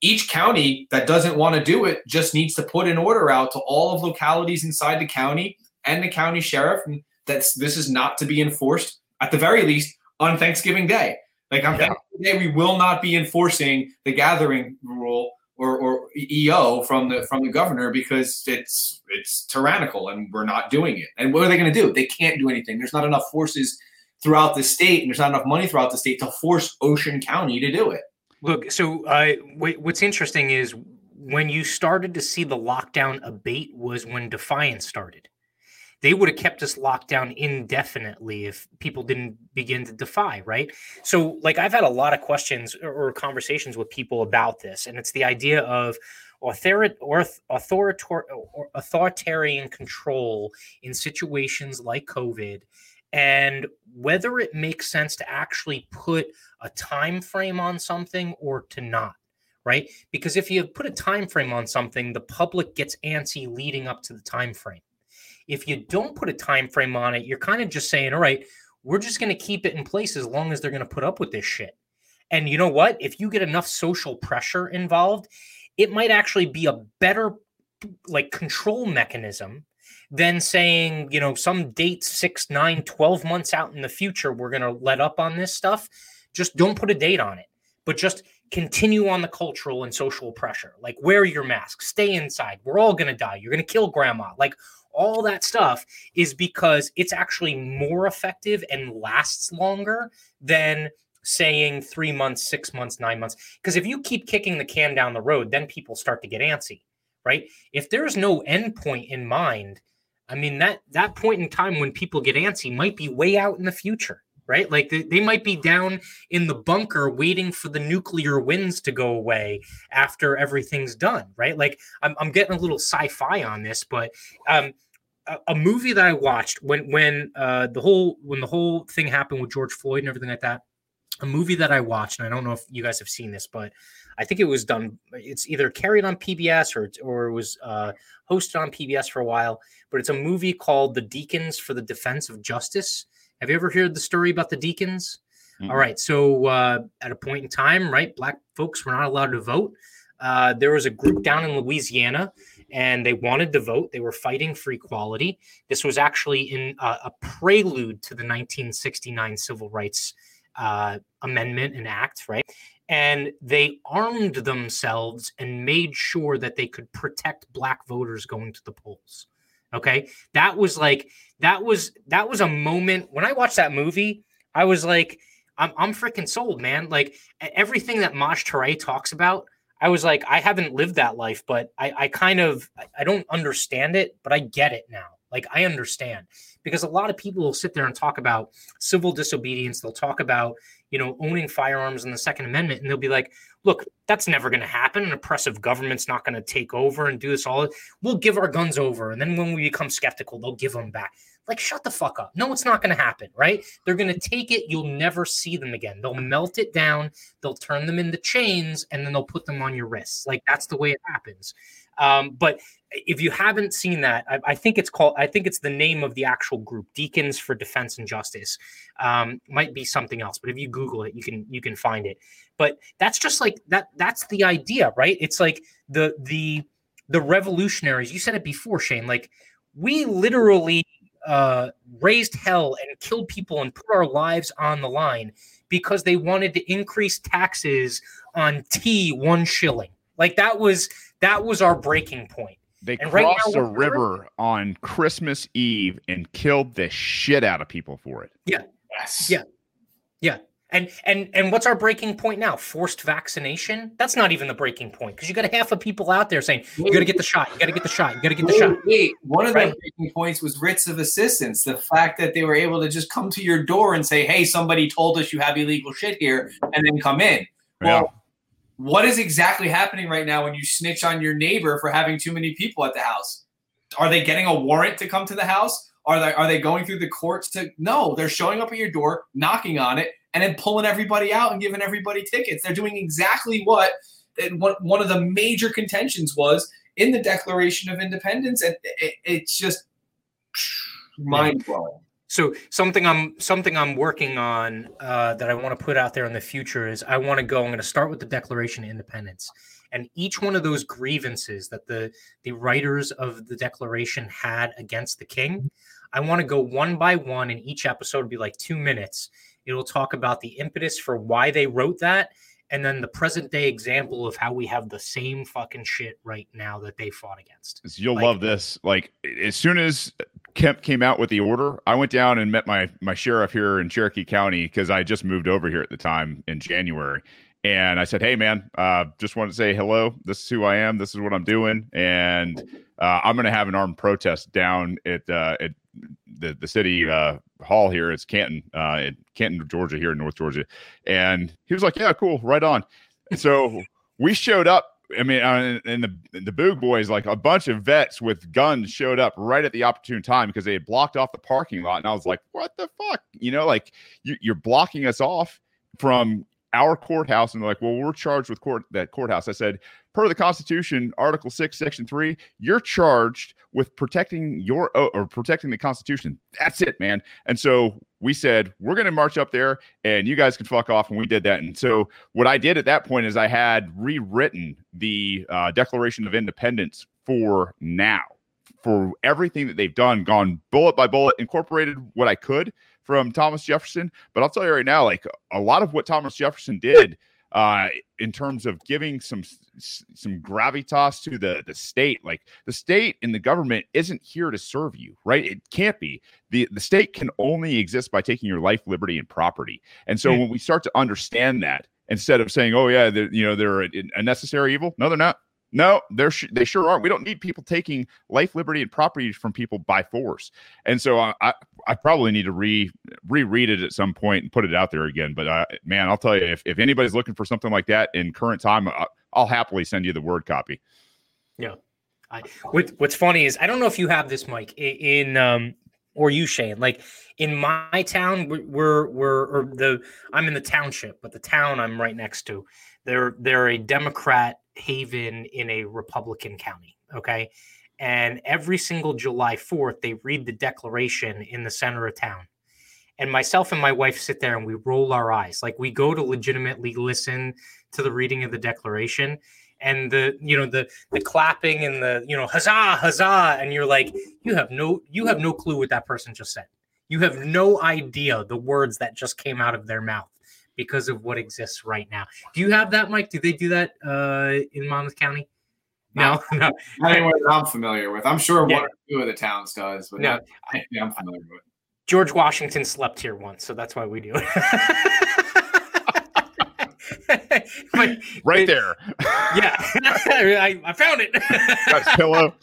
Each county that doesn't want to do it just needs to put an order out to all of localities inside the county and the county sheriff that this is not to be enforced at the very least on Thanksgiving Day. Like on yeah. Day, we will not be enforcing the gathering rule or, or EO from the from the governor because it's it's tyrannical and we're not doing it. And what are they going to do? They can't do anything. There's not enough forces throughout the state, and there's not enough money throughout the state to force Ocean County to do it. Look, so uh, what's interesting is when you started to see the lockdown abate was when Defiance started they would have kept us locked down indefinitely if people didn't begin to defy, right? So, like, I've had a lot of questions or conversations with people about this, and it's the idea of authoritarian control in situations like COVID and whether it makes sense to actually put a time frame on something or to not right? Because if you put a time frame on something the public gets antsy leading up to the time frame if you don't put a time frame on it you're kind of just saying all right we're just going to keep it in place as long as they're going to put up with this shit. And you know what? If you get enough social pressure involved it might actually be a better like control mechanism than saying, you know, some date six, nine, 12 months out in the future, we're going to let up on this stuff. Just don't put a date on it, but just continue on the cultural and social pressure. Like, wear your mask, stay inside. We're all going to die. You're going to kill grandma. Like, all that stuff is because it's actually more effective and lasts longer than saying three months, six months, nine months. Because if you keep kicking the can down the road, then people start to get antsy, right? If there's no end point in mind, I mean that that point in time when people get antsy might be way out in the future, right? Like they, they might be down in the bunker waiting for the nuclear winds to go away after everything's done, right? Like I'm, I'm getting a little sci-fi on this, but um, a, a movie that I watched when when uh, the whole when the whole thing happened with George Floyd and everything like that a movie that I watched, and I don't know if you guys have seen this, but I think it was done. It's either carried on PBS or or it was uh, hosted on PBS for a while. But it's a movie called "The Deacons for the Defense of Justice." Have you ever heard the story about the Deacons? Mm-hmm. All right, so uh, at a point in time, right, black folks were not allowed to vote. Uh, there was a group down in Louisiana, and they wanted to vote. They were fighting for equality. This was actually in uh, a prelude to the 1969 Civil Rights uh, amendment and act, right? And they armed themselves and made sure that they could protect black voters going to the polls. Okay. That was like, that was, that was a moment when I watched that movie, I was like, I'm, I'm freaking sold, man. Like everything that Maj Touré talks about, I was like, I haven't lived that life, but I, I kind of, I don't understand it, but I get it now. Like I understand because a lot of people will sit there and talk about civil disobedience. They'll talk about, you know, owning firearms in the Second Amendment, and they'll be like, look, that's never going to happen. An oppressive government's not going to take over and do this all. We'll give our guns over. And then when we become skeptical, they'll give them back. Like, shut the fuck up. No, it's not going to happen, right? They're going to take it. You'll never see them again. They'll melt it down. They'll turn them into chains and then they'll put them on your wrists. Like, that's the way it happens. Um, but if you haven't seen that, I, I, think it's called. I think it's the name of the actual group, Deacons for Defense and Justice. Um, might be something else, but if you Google it, you can you can find it. But that's just like that. That's the idea, right? It's like the the the revolutionaries. You said it before, Shane. Like we literally uh, raised hell and killed people and put our lives on the line because they wanted to increase taxes on tea one shilling. Like that was that was our breaking point. They and crossed right now, a river on Christmas Eve and killed the shit out of people for it. Yeah. Yes. Yeah. Yeah. And and and what's our breaking point now? Forced vaccination? That's not even the breaking point because you got a half of people out there saying you got to get the shot, you got to get the shot, you got to get the wait, shot. Wait, one of right? the breaking points was writs of assistance. The fact that they were able to just come to your door and say, "Hey, somebody told us you have illegal shit here," and then come in. Yeah. What is exactly happening right now when you snitch on your neighbor for having too many people at the house? Are they getting a warrant to come to the house? Are they are they going through the courts to no, they're showing up at your door, knocking on it, and then pulling everybody out and giving everybody tickets. They're doing exactly what one of the major contentions was in the Declaration of Independence, and it's just mind blowing. So something I'm something I'm working on uh, that I want to put out there in the future is I want to go. I'm going to start with the Declaration of Independence, and each one of those grievances that the the writers of the Declaration had against the king, I want to go one by one, and each episode will be like two minutes. It'll talk about the impetus for why they wrote that, and then the present day example of how we have the same fucking shit right now that they fought against. You'll like, love this. Like as soon as Kemp came out with the order, I went down and met my my sheriff here in Cherokee County because I just moved over here at the time in January. And I said, "Hey, man, uh, just wanted to say hello. This is who I am. This is what I'm doing, and uh, I'm going to have an armed protest down at uh, at the the city uh, hall here. It's Canton, uh, in Canton, Georgia, here in North Georgia, and he was like, "Yeah, cool, right on." so we showed up. I mean, uh, and the the Boog boys, like a bunch of vets with guns, showed up right at the opportune time because they had blocked off the parking lot, and I was like, "What the fuck?" You know, like you, you're blocking us off from our courthouse and they're like well we're charged with court that courthouse i said per the constitution article 6 section 3 you're charged with protecting your or protecting the constitution. That's it man. And so we said we're going to march up there and you guys can fuck off and we did that. And so what i did at that point is i had rewritten the uh, declaration of independence for now for everything that they've done gone bullet by bullet incorporated what i could from Thomas Jefferson. But I'll tell you right now, like a lot of what Thomas Jefferson did uh, in terms of giving some some gravitas to the the state, like the state and the government isn't here to serve you, right? It can't be. the The state can only exist by taking your life, liberty, and property. And so mm-hmm. when we start to understand that, instead of saying, "Oh yeah, you know they're a, a necessary evil," no, they're not. No, they're sh- they sure aren't. We don't need people taking life, liberty, and property from people by force. And so I, I, I probably need to re reread it at some point and put it out there again. But uh, man, I'll tell you, if, if anybody's looking for something like that in current time, I, will happily send you the word copy. Yeah. I, what, what's funny is I don't know if you have this, Mike, in um, or you, Shane. Like in my town, we're, we're or the I'm in the township, but the town I'm right next to, they're they're a Democrat haven in a Republican county. Okay. And every single July 4th, they read the declaration in the center of town. And myself and my wife sit there and we roll our eyes. Like we go to legitimately listen to the reading of the declaration and the you know the the clapping and the you know huzzah huzzah and you're like you have no you have no clue what that person just said you have no idea the words that just came out of their mouth because of what exists right now. Do you have that, Mike? Do they do that uh, in Monmouth County? No, no, not anywhere that I'm familiar with. I'm sure yeah. one or two of the towns does, but no, I, yeah, I'm familiar with. George Washington slept here once, so that's why we do it. but, right there. yeah, I, I, found it. Got pillow.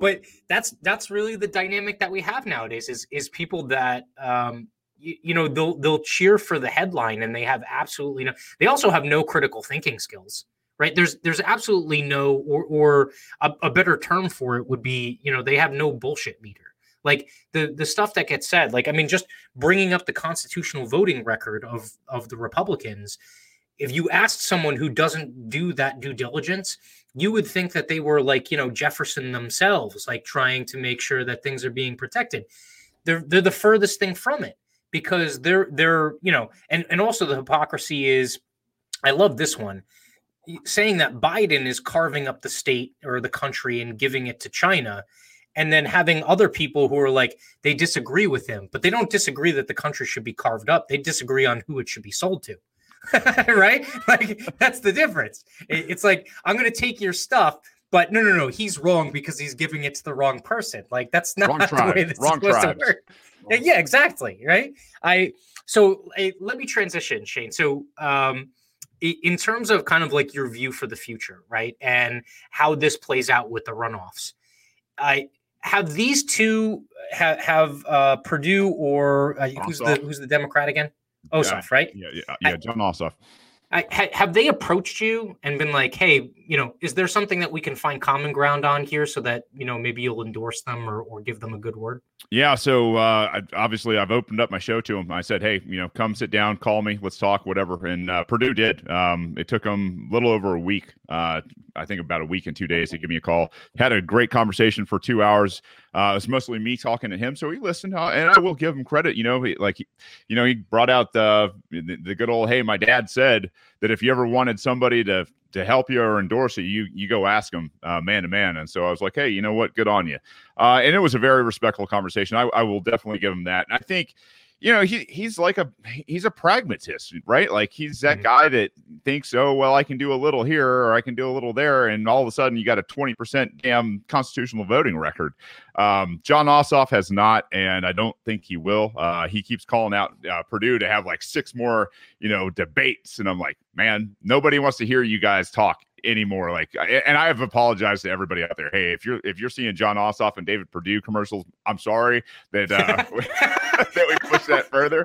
but that's that's really the dynamic that we have nowadays. Is is people that um, you, you, know they'll they'll cheer for the headline and they have absolutely no they also have no critical thinking skills right? There's there's absolutely no or or a, a better term for it would be you know they have no bullshit meter. Like the the stuff that gets said like i mean just bringing up the constitutional voting record of of the republicans if you asked someone who doesn't do that due diligence you would think that they were like you know jefferson themselves like trying to make sure that things are being protected. They're they're the furthest thing from it because they're they're you know and and also the hypocrisy is i love this one saying that biden is carving up the state or the country and giving it to china and then having other people who are like they disagree with him but they don't disagree that the country should be carved up. They disagree on who it should be sold to right? Like that's the difference. It's like i'm going to take your stuff but no, no, no, he's wrong because he's giving it to the wrong person. Like that's not wrong the way this wrong is supposed to work. Yeah, yeah, exactly. Right. I so let me transition, Shane. So um, in terms of kind of like your view for the future, right, and how this plays out with the runoffs, I have these two have have uh, Perdue or uh, who's the who's the Democrat again? Ossoff, yeah, right? Yeah, yeah, yeah, Jon Ossoff. I, ha, have they approached you and been like, "Hey, you know, is there something that we can find common ground on here, so that you know maybe you'll endorse them or, or give them a good word"? Yeah. So uh, I, obviously, I've opened up my show to him. I said, "Hey, you know, come sit down, call me, let's talk, whatever." And uh, Perdue did. Um, it took them a little over a week. Uh, I think about a week and two days to give me a call. Had a great conversation for two hours. Uh, it was mostly me talking to him, so he listened, uh, and I will give him credit. You know, he, like, you know, he brought out the, the the good old, "Hey, my dad said that if you ever wanted somebody to to help you or endorse it, you you go ask them uh, man to man." And so I was like, "Hey, you know what? Good on you." Uh, and it was a very respectful conversation. I, I will definitely give him that. And I think you know, he he's like a he's a pragmatist, right? Like he's that mm-hmm. guy that thinks, oh well, I can do a little here or I can do a little there, and all of a sudden you got a twenty percent damn constitutional voting record. Um, Jon Ossoff has not, and I don't think he will. Uh, he keeps calling out uh, Perdue to have like six more, you know, debates, and I'm like, man, nobody wants to hear you guys talk anymore. Like, and I have apologized to everybody out there. Hey, if you're if you're seeing Jon Ossoff and David Perdue commercials, I'm sorry that uh, that we push that further.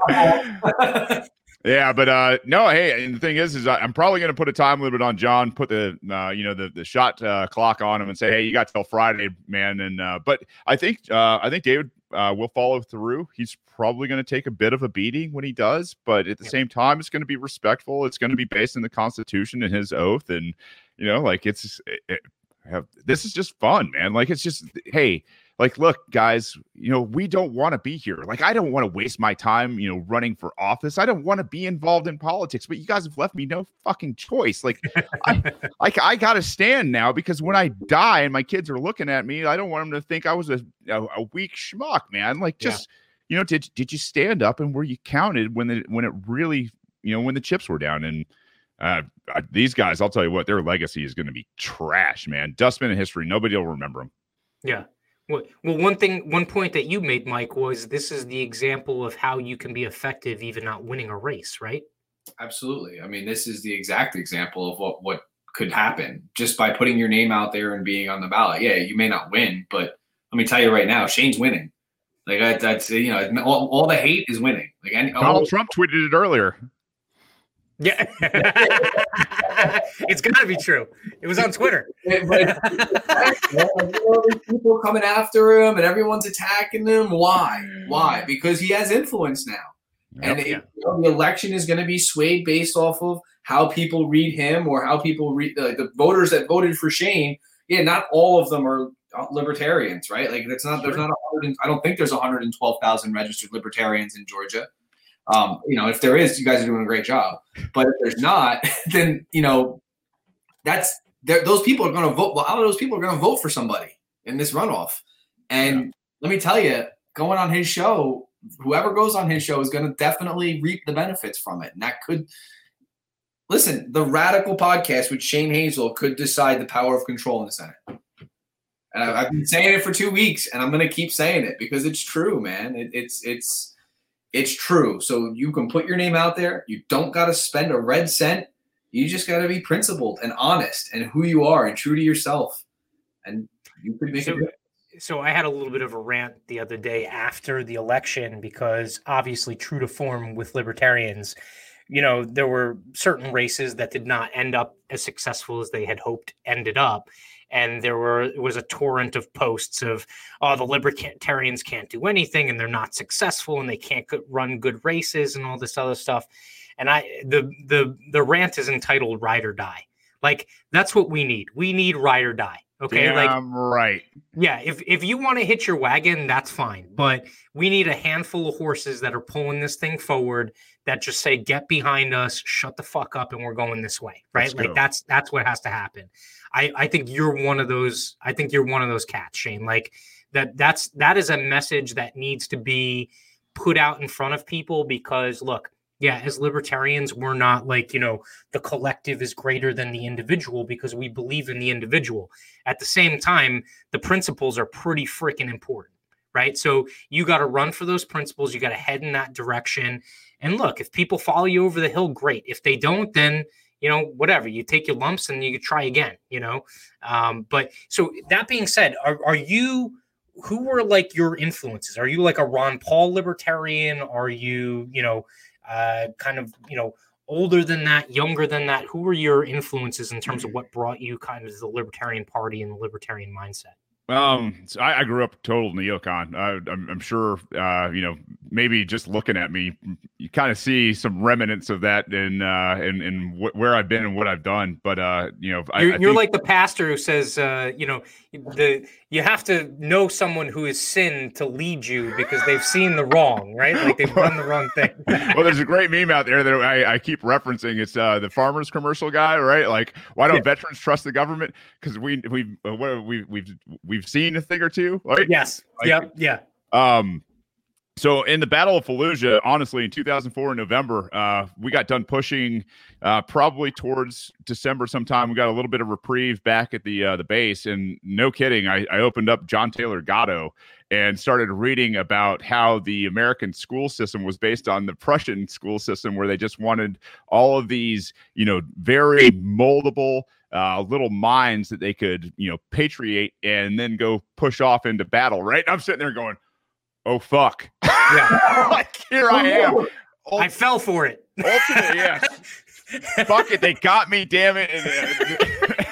Yeah, but uh no, hey, and the thing is, is I'm probably going to put a time limit on John, put the uh, you know the the shot uh, clock on him, and say, hey, you got till Friday, man. And uh, but I think uh, I think David uh, will follow through. He's probably going to take a bit of a beating when he does, but at the same time, it's going to be respectful. It's going to be based in the Constitution and his oath, and you know, like it's it, it, eh, eh, have, this is just fun, man. Like it's just hey, like look guys you know we don't want to be here like i don't want to waste my time you know running for office i don't want to be involved in politics but you guys have left me no fucking choice like i like i gotta stand now because when i die and my kids are looking at me i don't want them to think i was a, a, a weak schmuck man like just yeah. you know did, did you stand up and were you counted when the when it really you know when the chips were down and uh, these guys, I'll tell you what, their legacy is going to be trash, man. Dustbin in history. Nobody will remember them. Yeah. Well, well, one thing, one point that you made, Mike, was this is the example of how you can be effective even not winning a race, right? Absolutely. I mean, this is the exact example of what what could happen just by putting your name out there and being on the ballot. Yeah, you may not win, but let me tell you right now, Shane's winning. Like I, that's you know, all, all the hate is winning. Like any, Donald all, Trump tweeted it earlier. Yeah, it's got to be true. It was on Twitter. people coming after him, and everyone's attacking him. Why? Why? Because he has influence now, yep. and it, you know, the election is going to be swayed based off of how people read him or how people read uh, the voters that voted for Shane. Yeah, not all of them are libertarians, right? Like it's not. Sure. There's not. I don't think there's 112,000 registered libertarians in Georgia. Um, you know, if there is, you guys are doing a great job. But if there's not, then you know, that's those people are going to vote. Well, all of those people are going to vote for somebody in this runoff. And yeah. let me tell you, going on his show, whoever goes on his show is going to definitely reap the benefits from it. And that could listen. The Radical podcast with Shane Hazel could decide the power of control in the Senate. And I've been saying it for two weeks, and I'm going to keep saying it because it's true, man. It, it's it's it's true. So you can put your name out there. You don't got to spend a red cent. You just got to be principled and honest and who you are and true to yourself. And you could make so, it. So I had a little bit of a rant the other day after the election because obviously true to form with libertarians, you know, there were certain races that did not end up as successful as they had hoped ended up and there were it was a torrent of posts of oh the libertarians can't do anything and they're not successful and they can't run good races and all this other stuff. And i the the the rant is entitled ride or die. Like that's what we need. We need ride or die okay? Damn like right. yeah if if you want to hit your wagon that's fine but we need a handful of horses that are pulling this thing forward that just say get behind us shut the fuck up and we're going this way right? Let's like go. that's that's what has to happen I, I think you're one of those. I think you're one of those cats, Shane. Like that. That's that is a message that needs to be put out in front of people because look, yeah, as libertarians, we're not like, you know, the collective is greater than the individual because we believe in the individual. At the same time, the principles are pretty freaking important, right? So you got to run for those principles. You got to head in that direction. And look, if people follow you over the hill, great. If they don't, then you know, whatever. You take your lumps and you try again, you know. Um, but so that being said, are, are you who were like your influences? Are you like a Ron Paul libertarian? Are you, you know, uh, kind of, you know, older than that, younger than that? Who were your influences in terms of what brought you kind of to the Libertarian Party and the libertarian mindset? Um, so I, I, grew up total neocon. I, I'm, I'm sure, uh, you know, maybe just looking at me, you kind of see some remnants of that in uh, in, in wh- where I've been and what I've done. But uh, you know, I, you're, I you're like the pastor who says, uh, you know, the you have to know someone who has sinned to lead you because they've seen the wrong, right? Like they've done the wrong thing. well, there's a great meme out there that I, I keep referencing. It's uh, the farmers commercial guy, right? Like, why don't yeah. veterans trust the government? Because we we uh, what we we've we've seen a thing or two, right? Yes. Like, yep. Yeah. Um. So in the Battle of Fallujah, honestly, in 2004 in November, uh, we got done pushing uh, probably towards December sometime. We got a little bit of reprieve back at the uh, the base, and no kidding, I, I opened up John Taylor Gatto and started reading about how the American school system was based on the Prussian school system, where they just wanted all of these, you know, very moldable uh, little mines that they could, you know, patriate and then go push off into battle. Right? I'm sitting there going, "Oh fuck!" Yeah, like here I am. I fell for it. Ultimate, yes. fuck it, they got me. Damn it! And,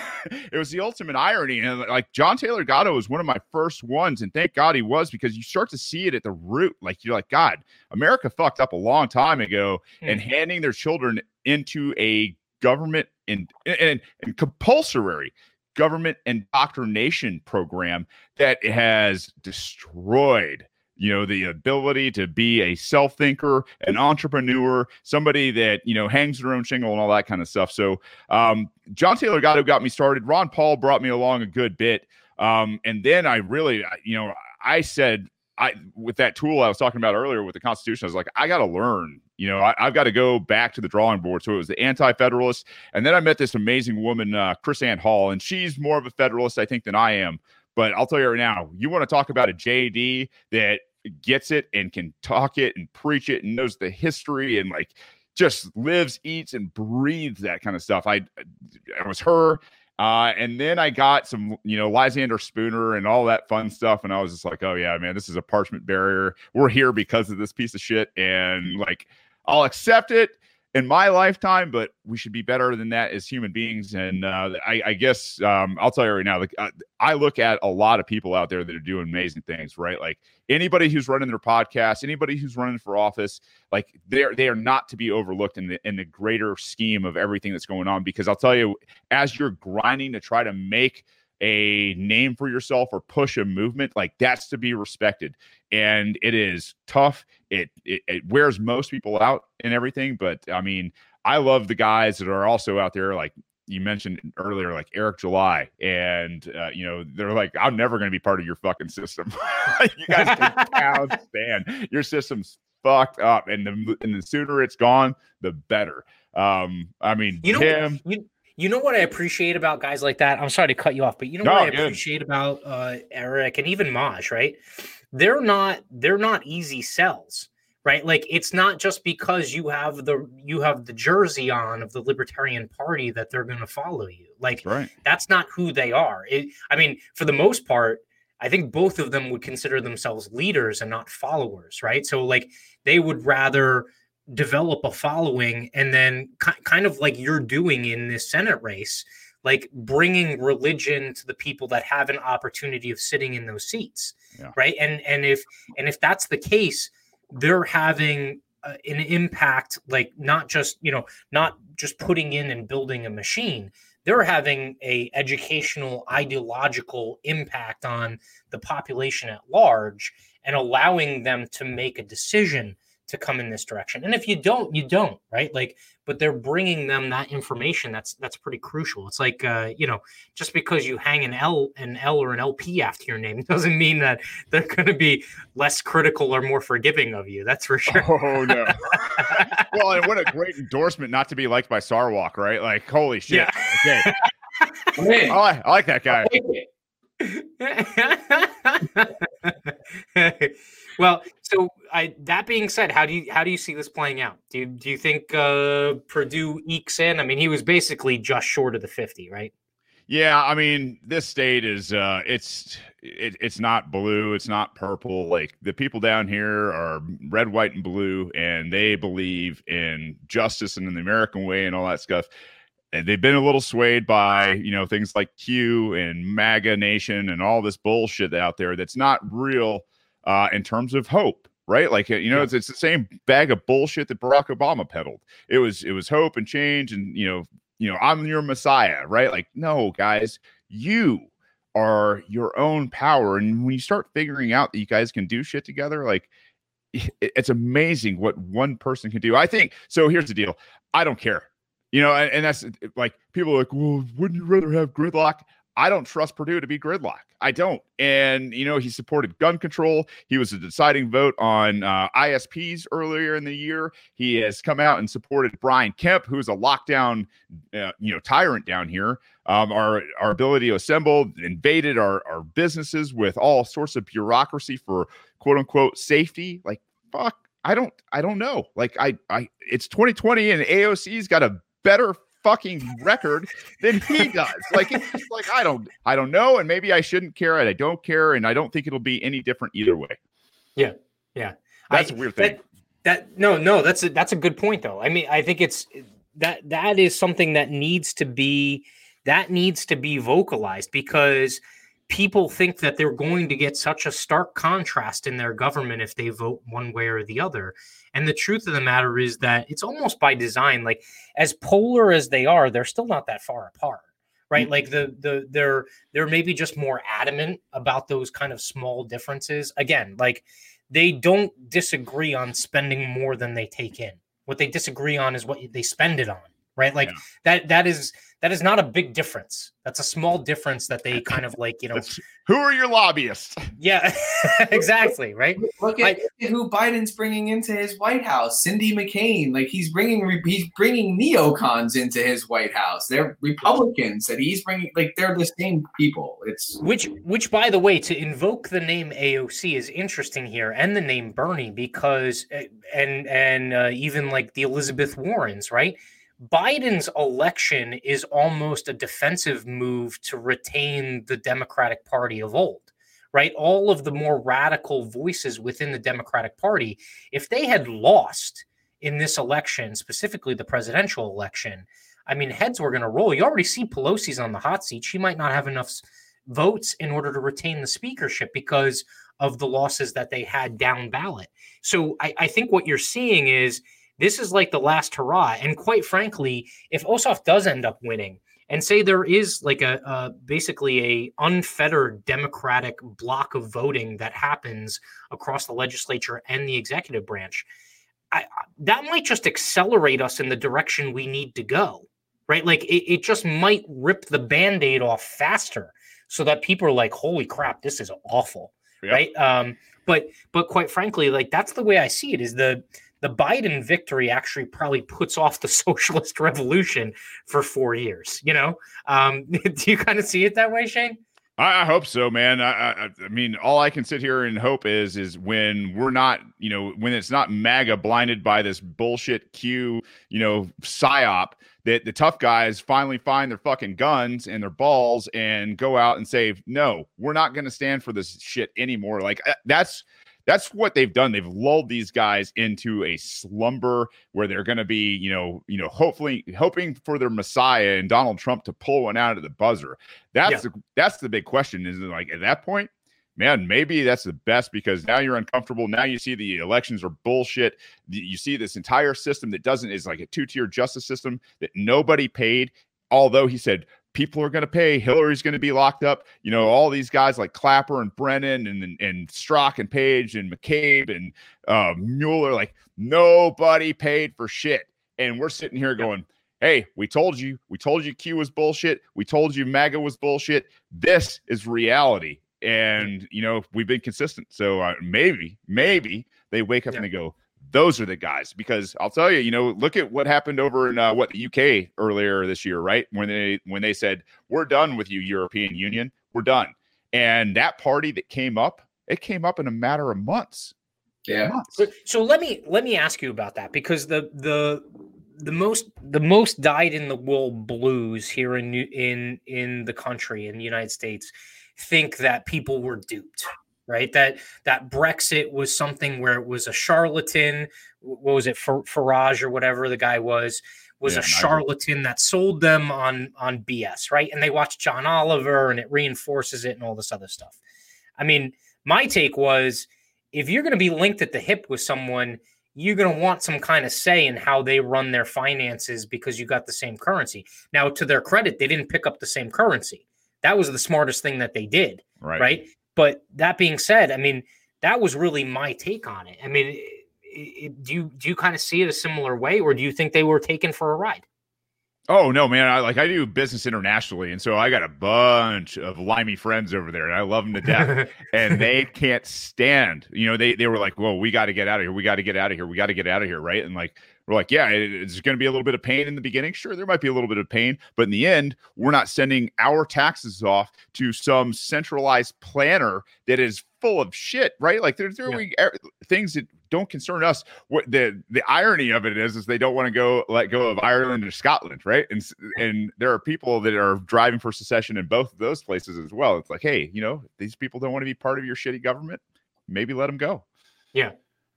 it was the ultimate irony. And like John Taylor Gatto was one of my first ones, and thank God he was because you start to see it at the root. Like you're like, God, America fucked up a long time ago, mm. and handing their children into a government and, and, and compulsory government indoctrination program that has destroyed you know the ability to be a self thinker an entrepreneur somebody that you know hangs their own shingle and all that kind of stuff so um, john taylor got gatto got me started ron paul brought me along a good bit um, and then i really you know i said I with that tool I was talking about earlier with the Constitution, I was like, I got to learn. You know, I, have got to go back to the drawing board. So it was the Anti-Federalist, and then I met this amazing woman, uh, KrisAnne Hall, and she's more of a Federalist, I think, than I am. But I'll tell you right now, you want to talk about a JD that gets it and can talk it and preach it and knows the history and like just lives, eats, and breathes that kind of stuff. I it was her. Uh, and then I got some, you know, Lysander Spooner and all that fun stuff. And I was just like, oh, yeah, man, this is a parchment barrier. We're here because of this piece of shit. And like, I'll accept it in my lifetime, but we should be better than that as human beings. And uh, I, I, guess um, I'll tell you right now, like uh, I look at a lot of people out there that are doing amazing things, right? Like anybody who's running their podcast, anybody who's running for office, like they're they are not to be overlooked in the in the greater scheme of everything that's going on. Because I'll tell you, as you're grinding to try to make a name for yourself or push a movement like that's to be respected. And it is tough. It, it, it wears most people out and everything but i mean i love the guys that are also out there like you mentioned earlier like eric july and uh, you know they're like i'm never going to be part of your fucking system. You guys can stand your system's fucked up and the, and the sooner it's gone the better. Um i mean you know him you, you know what I appreciate about guys like that? I'm sorry to cut you off, but you know no, what I good. appreciate about uh, Eric and even Maj, right? They're not they're not easy sells, right? Like it's not just because you have the you have the jersey on of the Libertarian Party that they're going to follow you. Like right. that's not who they are. It, I mean, for the most part, I think both of them would consider themselves leaders and not followers, right? So like they would rather develop a following and then kind of like you're doing in this senate race like bringing religion to the people that have an opportunity of sitting in those seats yeah. right and and if and if that's the case they're having uh, an impact like not just you know not just putting in and building a machine they're having a educational ideological impact on the population at large and allowing them to make a decision to come in this direction. And if you don't, you don't, right? Like, but they're bringing them that information. That's that's pretty crucial. It's like, uh, you know, just because you hang an L, an L or an LP after your name doesn't mean that they're going to be less critical or more forgiving of you. That's for sure. Oh no. well, and what a great endorsement not to be liked by Sarwark, right? Like, holy shit. Yeah. Okay. I, like, I like that guy. well, so I, that being said, how do you how do you see this playing out? Do you, do you think uh, Perdue ekes in? I mean, he was basically just short of the fifty, right? Yeah, I mean, this state is uh, it's it, it's not blue, it's not purple. Like the people down here are red, white, and blue, and they believe in justice and in the American way and all that stuff they've been a little swayed by you know things like Q and MAGA Nation and all this bullshit out there that's not real uh, in terms of hope, right? Like you know, yeah. it's, it's the same bag of bullshit that Barack Obama peddled. It was it was hope and change, and you know, you know, I'm your Messiah, right? Like, no, guys, you are your own power, and when you start figuring out that you guys can do shit together, like it's amazing what one person can do. I think so. Here's the deal. I don't care you know, and, that's like people like, well, wouldn't you rather have gridlock? I don't trust Perdue to be gridlock. I don't. And, you know, he supported gun control. He was a deciding vote on uh, ISPs earlier in the year. He has come out and supported Brian Kemp, who's a lockdown, uh, you know, tyrant down here. Um, our, our ability to assemble invaded our, our businesses with all sorts of bureaucracy for quote unquote safety. Like, fuck. I don't, I don't know. Like, I, I, it's 2020 and AOC's got a better fucking record than he does. Like it's just like I don't I don't know, and maybe I shouldn't care, and I don't care, and I don't think it'll be any different either way. Yeah, yeah, that's I, a weird thing. That, that no, no, that's a, that's a good point though. I mean, I think it's that that is something that needs to be that needs to be vocalized because people think that they're going to get such a stark contrast in their government if they vote one way or the other. And the truth of the matter is that it's almost by design. Like as polar as they are, they're still not that far apart. Right. Mm-hmm. Like the the they're they're maybe just more adamant about those kind of small differences. Again, like they don't disagree on spending more than they take in. What they disagree on is what they spend it on. Right. Like yeah. that that is that is not a big difference. That's a small difference that they kind of like, you know. who are your lobbyists? Yeah, exactly. Right. Look at I, who Biden's bringing into his White House. Cindy McCain. Like he's bringing he's bringing neocons into his White House. They're Republicans that he's bringing. Like they're the same people. It's which which by the way, to invoke the name AOC is interesting here, and the name Bernie because eh, and and uh, even like the Elizabeth Warrens, right? Biden's election is almost a defensive move to retain the Democratic Party of old, right? All of the more radical voices within the Democratic Party, if they had lost in this election, specifically the presidential election, I mean, heads were going to roll. You already see Pelosi's on the hot seat. She might not have enough votes in order to retain the speakership because of the losses that they had down ballot. So I, I think what you're seeing is this is like the last hurrah. And quite frankly, if Ossoff does end up winning, and say there is like a, a, basically a unfettered democratic block of voting that happens across the legislature and the executive branch I, that might just accelerate us in the direction we need to go right like it, it just might rip the band-aid off faster so that people are like holy crap this is awful yep. right um but but quite frankly like that's the way i see it is the the Biden victory actually probably puts off the socialist revolution for four years. You know, um, do you kind of see it that way, Shane? I, hope so, man. I, I, I, mean, all I can sit here and hope is, is when we're not, you know, when it's not MAGA blinded by this bullshit Q, you know, psyop, that the tough guys finally find their fucking guns and their balls and go out and say, no, we're not going to stand for this shit anymore. Like uh, that's that's what they've done. They've lulled these guys into a slumber where they're going to be, you know, you know, hopefully hoping for their messiah and Donald Trump to pull one out of the buzzer. That's yeah. the that's the big question. Is like at that point, man, maybe that's the best because now you're uncomfortable. Now you see the elections are bullshit. You see this entire system that doesn't is like a two tier justice system that nobody paid. Although he said people are going to pay. Hillary's going to be locked up. You know, all these guys like Clapper and Brennan and and, and Strzok and Page and McCabe and uh, Mueller, like nobody paid for shit. And we're sitting here going, "Hey, we told you. We told you Q was bullshit. We told you MAGA was bullshit. This is reality." And you know, we've been consistent. So uh, maybe, maybe they wake up yeah. and they go, those are the guys because I'll tell you, you know, look at what happened over in uh, what the UK earlier this year, right? When they when they said we're done with you, European Union, we're done, and that party that came up, it came up in a matter of months. Yeah. Months. So, so let me let me ask you about that because the the the most the most dyed in the wool blues here in in in the country in the United States think that people were duped right? That that Brexit was something where it was a charlatan. What was it, Farage or whatever the guy was? Was yeah, a charlatan that sold them on on BS, right? And they watched John Oliver, and it reinforces it, and all this other stuff. I mean, my take was if you're going to be linked at the hip with someone, you're going to want some kind of say in how they run their finances because you got the same currency. Now, to their credit, they didn't pick up the same currency. That was the smartest thing that they did. Right. right? But that being said, I mean, that was really my take on it. I mean, it, it, do you do you kind of see it a similar way, or do you think they were taken for a ride? Oh no, man! I like I do business internationally, and so I got a bunch of limey friends over there, and I love them to death. and they can't stand, you know, they they were like, "Whoa, we got to get out of here! We got to get out of here! We got to get out of here!" Right? And like, we're like, yeah, it's going to be a little bit of pain in the beginning. Sure, there might be a little bit of pain, but in the end, we're not sending our taxes off to some centralized planner that is full of shit, right? Like there's doing yeah. Er, things that don't concern us. What the the irony of it is, is they don't want to go let go of Ireland or Scotland, right? And and there are people that are driving for secession in both of those places as well. It's like, hey, you know, these people don't want to be part of your shitty government. Maybe let them go. Yeah.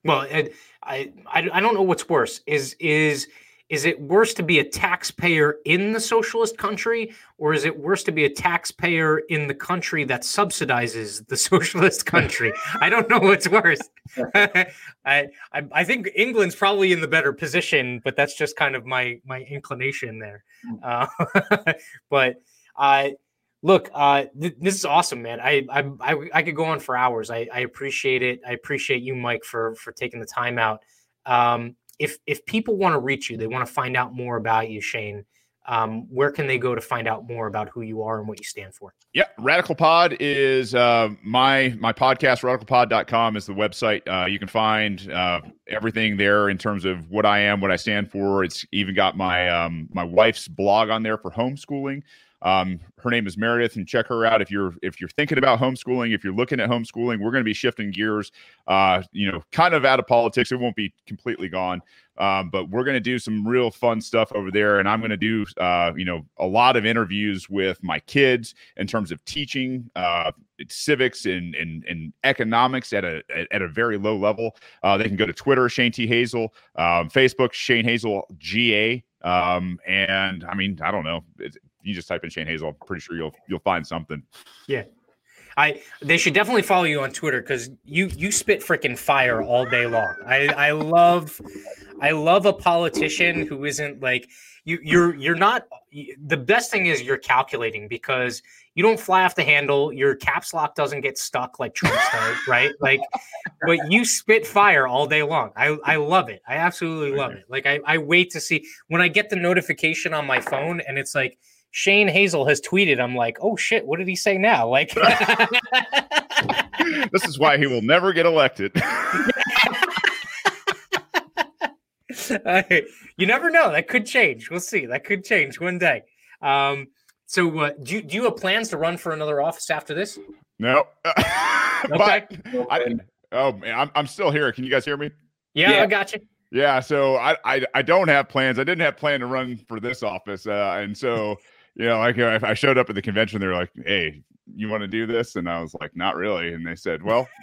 Well, I, I I don't know what's worse. Is is is it worse to be a taxpayer in the socialist country or is it worse to be a taxpayer in the country that subsidizes the socialist country i don't know what's worse I, I, I think england's probably in the better position but that's just kind of my my inclination there hmm. uh, but uh, look, uh, th- this is awesome, man. I, I, I I could go on for hours. I, I appreciate it. I appreciate you, Mike, for for taking the time out. Um, if if people want to reach you, they want to find out more about you, Shane. Um, where can they go to find out more about who you are and what you stand for? Yeah, Radical Pod is uh, my my podcast. RadicalPod.com is the website. Uh, you can find uh, everything there in terms of what I am, what I stand for. It's even got my um, my wife's blog on there for homeschooling. Um, her name is Meredith, and check her out if you're if you're thinking about homeschooling. If you're looking at homeschooling, we're going to be shifting gears. Uh, you know, kind of out of politics. It won't be completely gone, um, but we're going to do some real fun stuff over there. And I'm going to do uh, you know a lot of interviews with my kids in terms of teaching uh, civics and, and and economics at a at a very low level. Uh, they can go to Twitter, Shane T Hazel, um, Facebook, Shane Hazel GA. Um, and I mean, I don't know. It, you just type in Shane Hazel, I'm pretty sure you'll you'll find something. Yeah. I they should definitely follow you on Twitter because you you spit freaking fire all day long. I I love I love a politician who isn't like you you're you're not the best thing is you're calculating because you don't fly off the handle your caps lock doesn't get stuck like Trump does right like but you spit fire all day long I I love it I absolutely love it like I I wait to see when I get the notification on my phone and it's like Shane Hazel has tweeted, I'm like, oh shit, what did he say now? Like, this is why he will never get elected. you never know. That could change. We'll see. That could change one day. Um, so, uh, do, you, do you have plans to run for another office after this? No. okay. I, oh, man, I'm, I'm still here. Can you guys hear me? Yeah, yeah. I got you. Yeah, so I, I I don't have plans. I didn't have plan to run for this office, uh, and so you know, like if I showed up at the convention, they were like, "Hey, you want to do this?" And I was like, "Not really." And they said, "Well."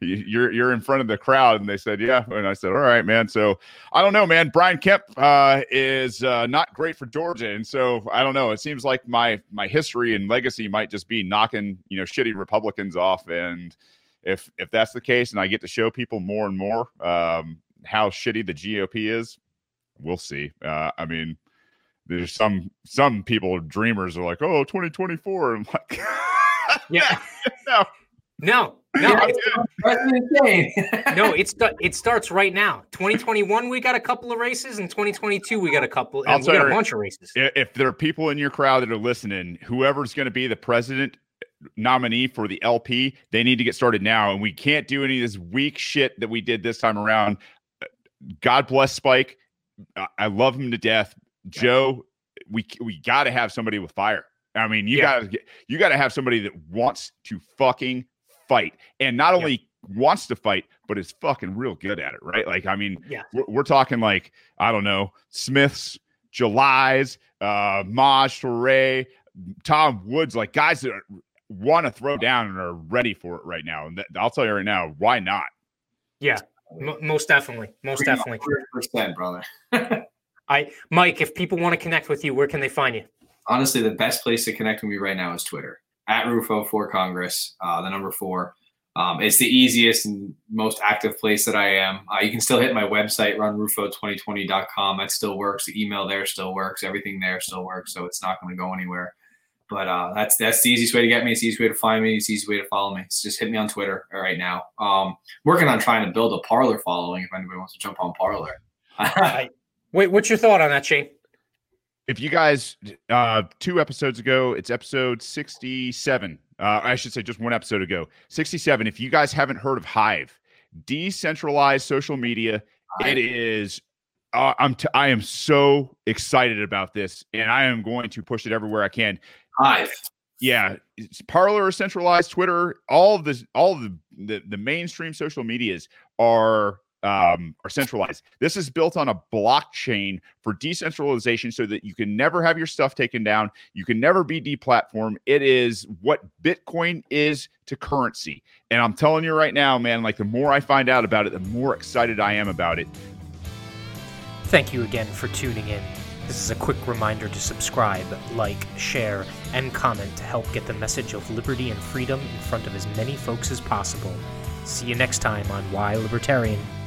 You're you're in front of the crowd, and they said, "Yeah." And I said, "All right, man." So I don't know, man. Brian Kemp uh, is uh, not great for Georgia, and so I don't know. It seems like my my history and legacy might just be knocking you know shitty Republicans off, and if if that's the case, and I get to show people more and more um, how shitty the GOP is, we'll see. Uh, I mean, there's some some people dreamers are like, oh, 2024. I'm like, yeah, no, no, no, no. It's it starts right now. 2021, we got a couple of races, and 2022, we got a couple. And we got a bunch of races. If there are people in your crowd that are listening, whoever's going to be the president eh, nominee for the LP, they need to get started now. And we can't do any of this weak shit that we did this time around. Eh, God bless Spike. I love him to death, Joe, we we got to have somebody with fire. I mean, you yeah. got to you got to have somebody that wants to fucking fight, and not only yeah. wants to fight, but is fucking real good at it, right? Like, I mean, yeah, we're, we're talking like I don't know, Smiths, July's, uh, Maj Toure, Tom Woods, like guys that want to throw down and are ready for it right now. And th- I'll tell you right now, why not? Yeah, m- most definitely, most definitely, percent, brother. I, Mike, if people want to connect with you, where can they find you? Honestly, the best place to connect with me right now is Twitter at Rufo for Congress, uh, the number four. Um, it's the easiest and most active place that I am. Uh, you can still hit my website, runrufo2020.com. That still works. The email there still works. Everything there still works. So it's not going to go anywhere. But uh, that's that's the easiest way to get me. It's the easiest way to find me. It's the easiest way to follow me. It's just hit me on Twitter right now. Um, working on trying to build a Parler following. If anybody wants to jump on Parler. I, Wait, what's your thought on that, Shane? If you guys, uh, two episodes ago, it's episode 67. Uh, I should say just one episode ago, 67. If you guys haven't heard of Hive, decentralized social media, it is uh, I'm t- I am so excited about this, and I am going to push it everywhere I can. Hive. Yeah, Parler, centralized, Twitter, all of this, all of the, the the mainstream social medias are um, are centralized. This is built on a blockchain for decentralization so that you can never have your stuff taken down. You can never be deplatformed. It is what Bitcoin is to currency. And I'm telling you right now, man, like the more I find out about it, the more excited I am about it. Thank you again for tuning in. This is a quick reminder to subscribe, like, share, and comment to help get the message of liberty and freedom in front of as many folks as possible. See you next time on Why Libertarian.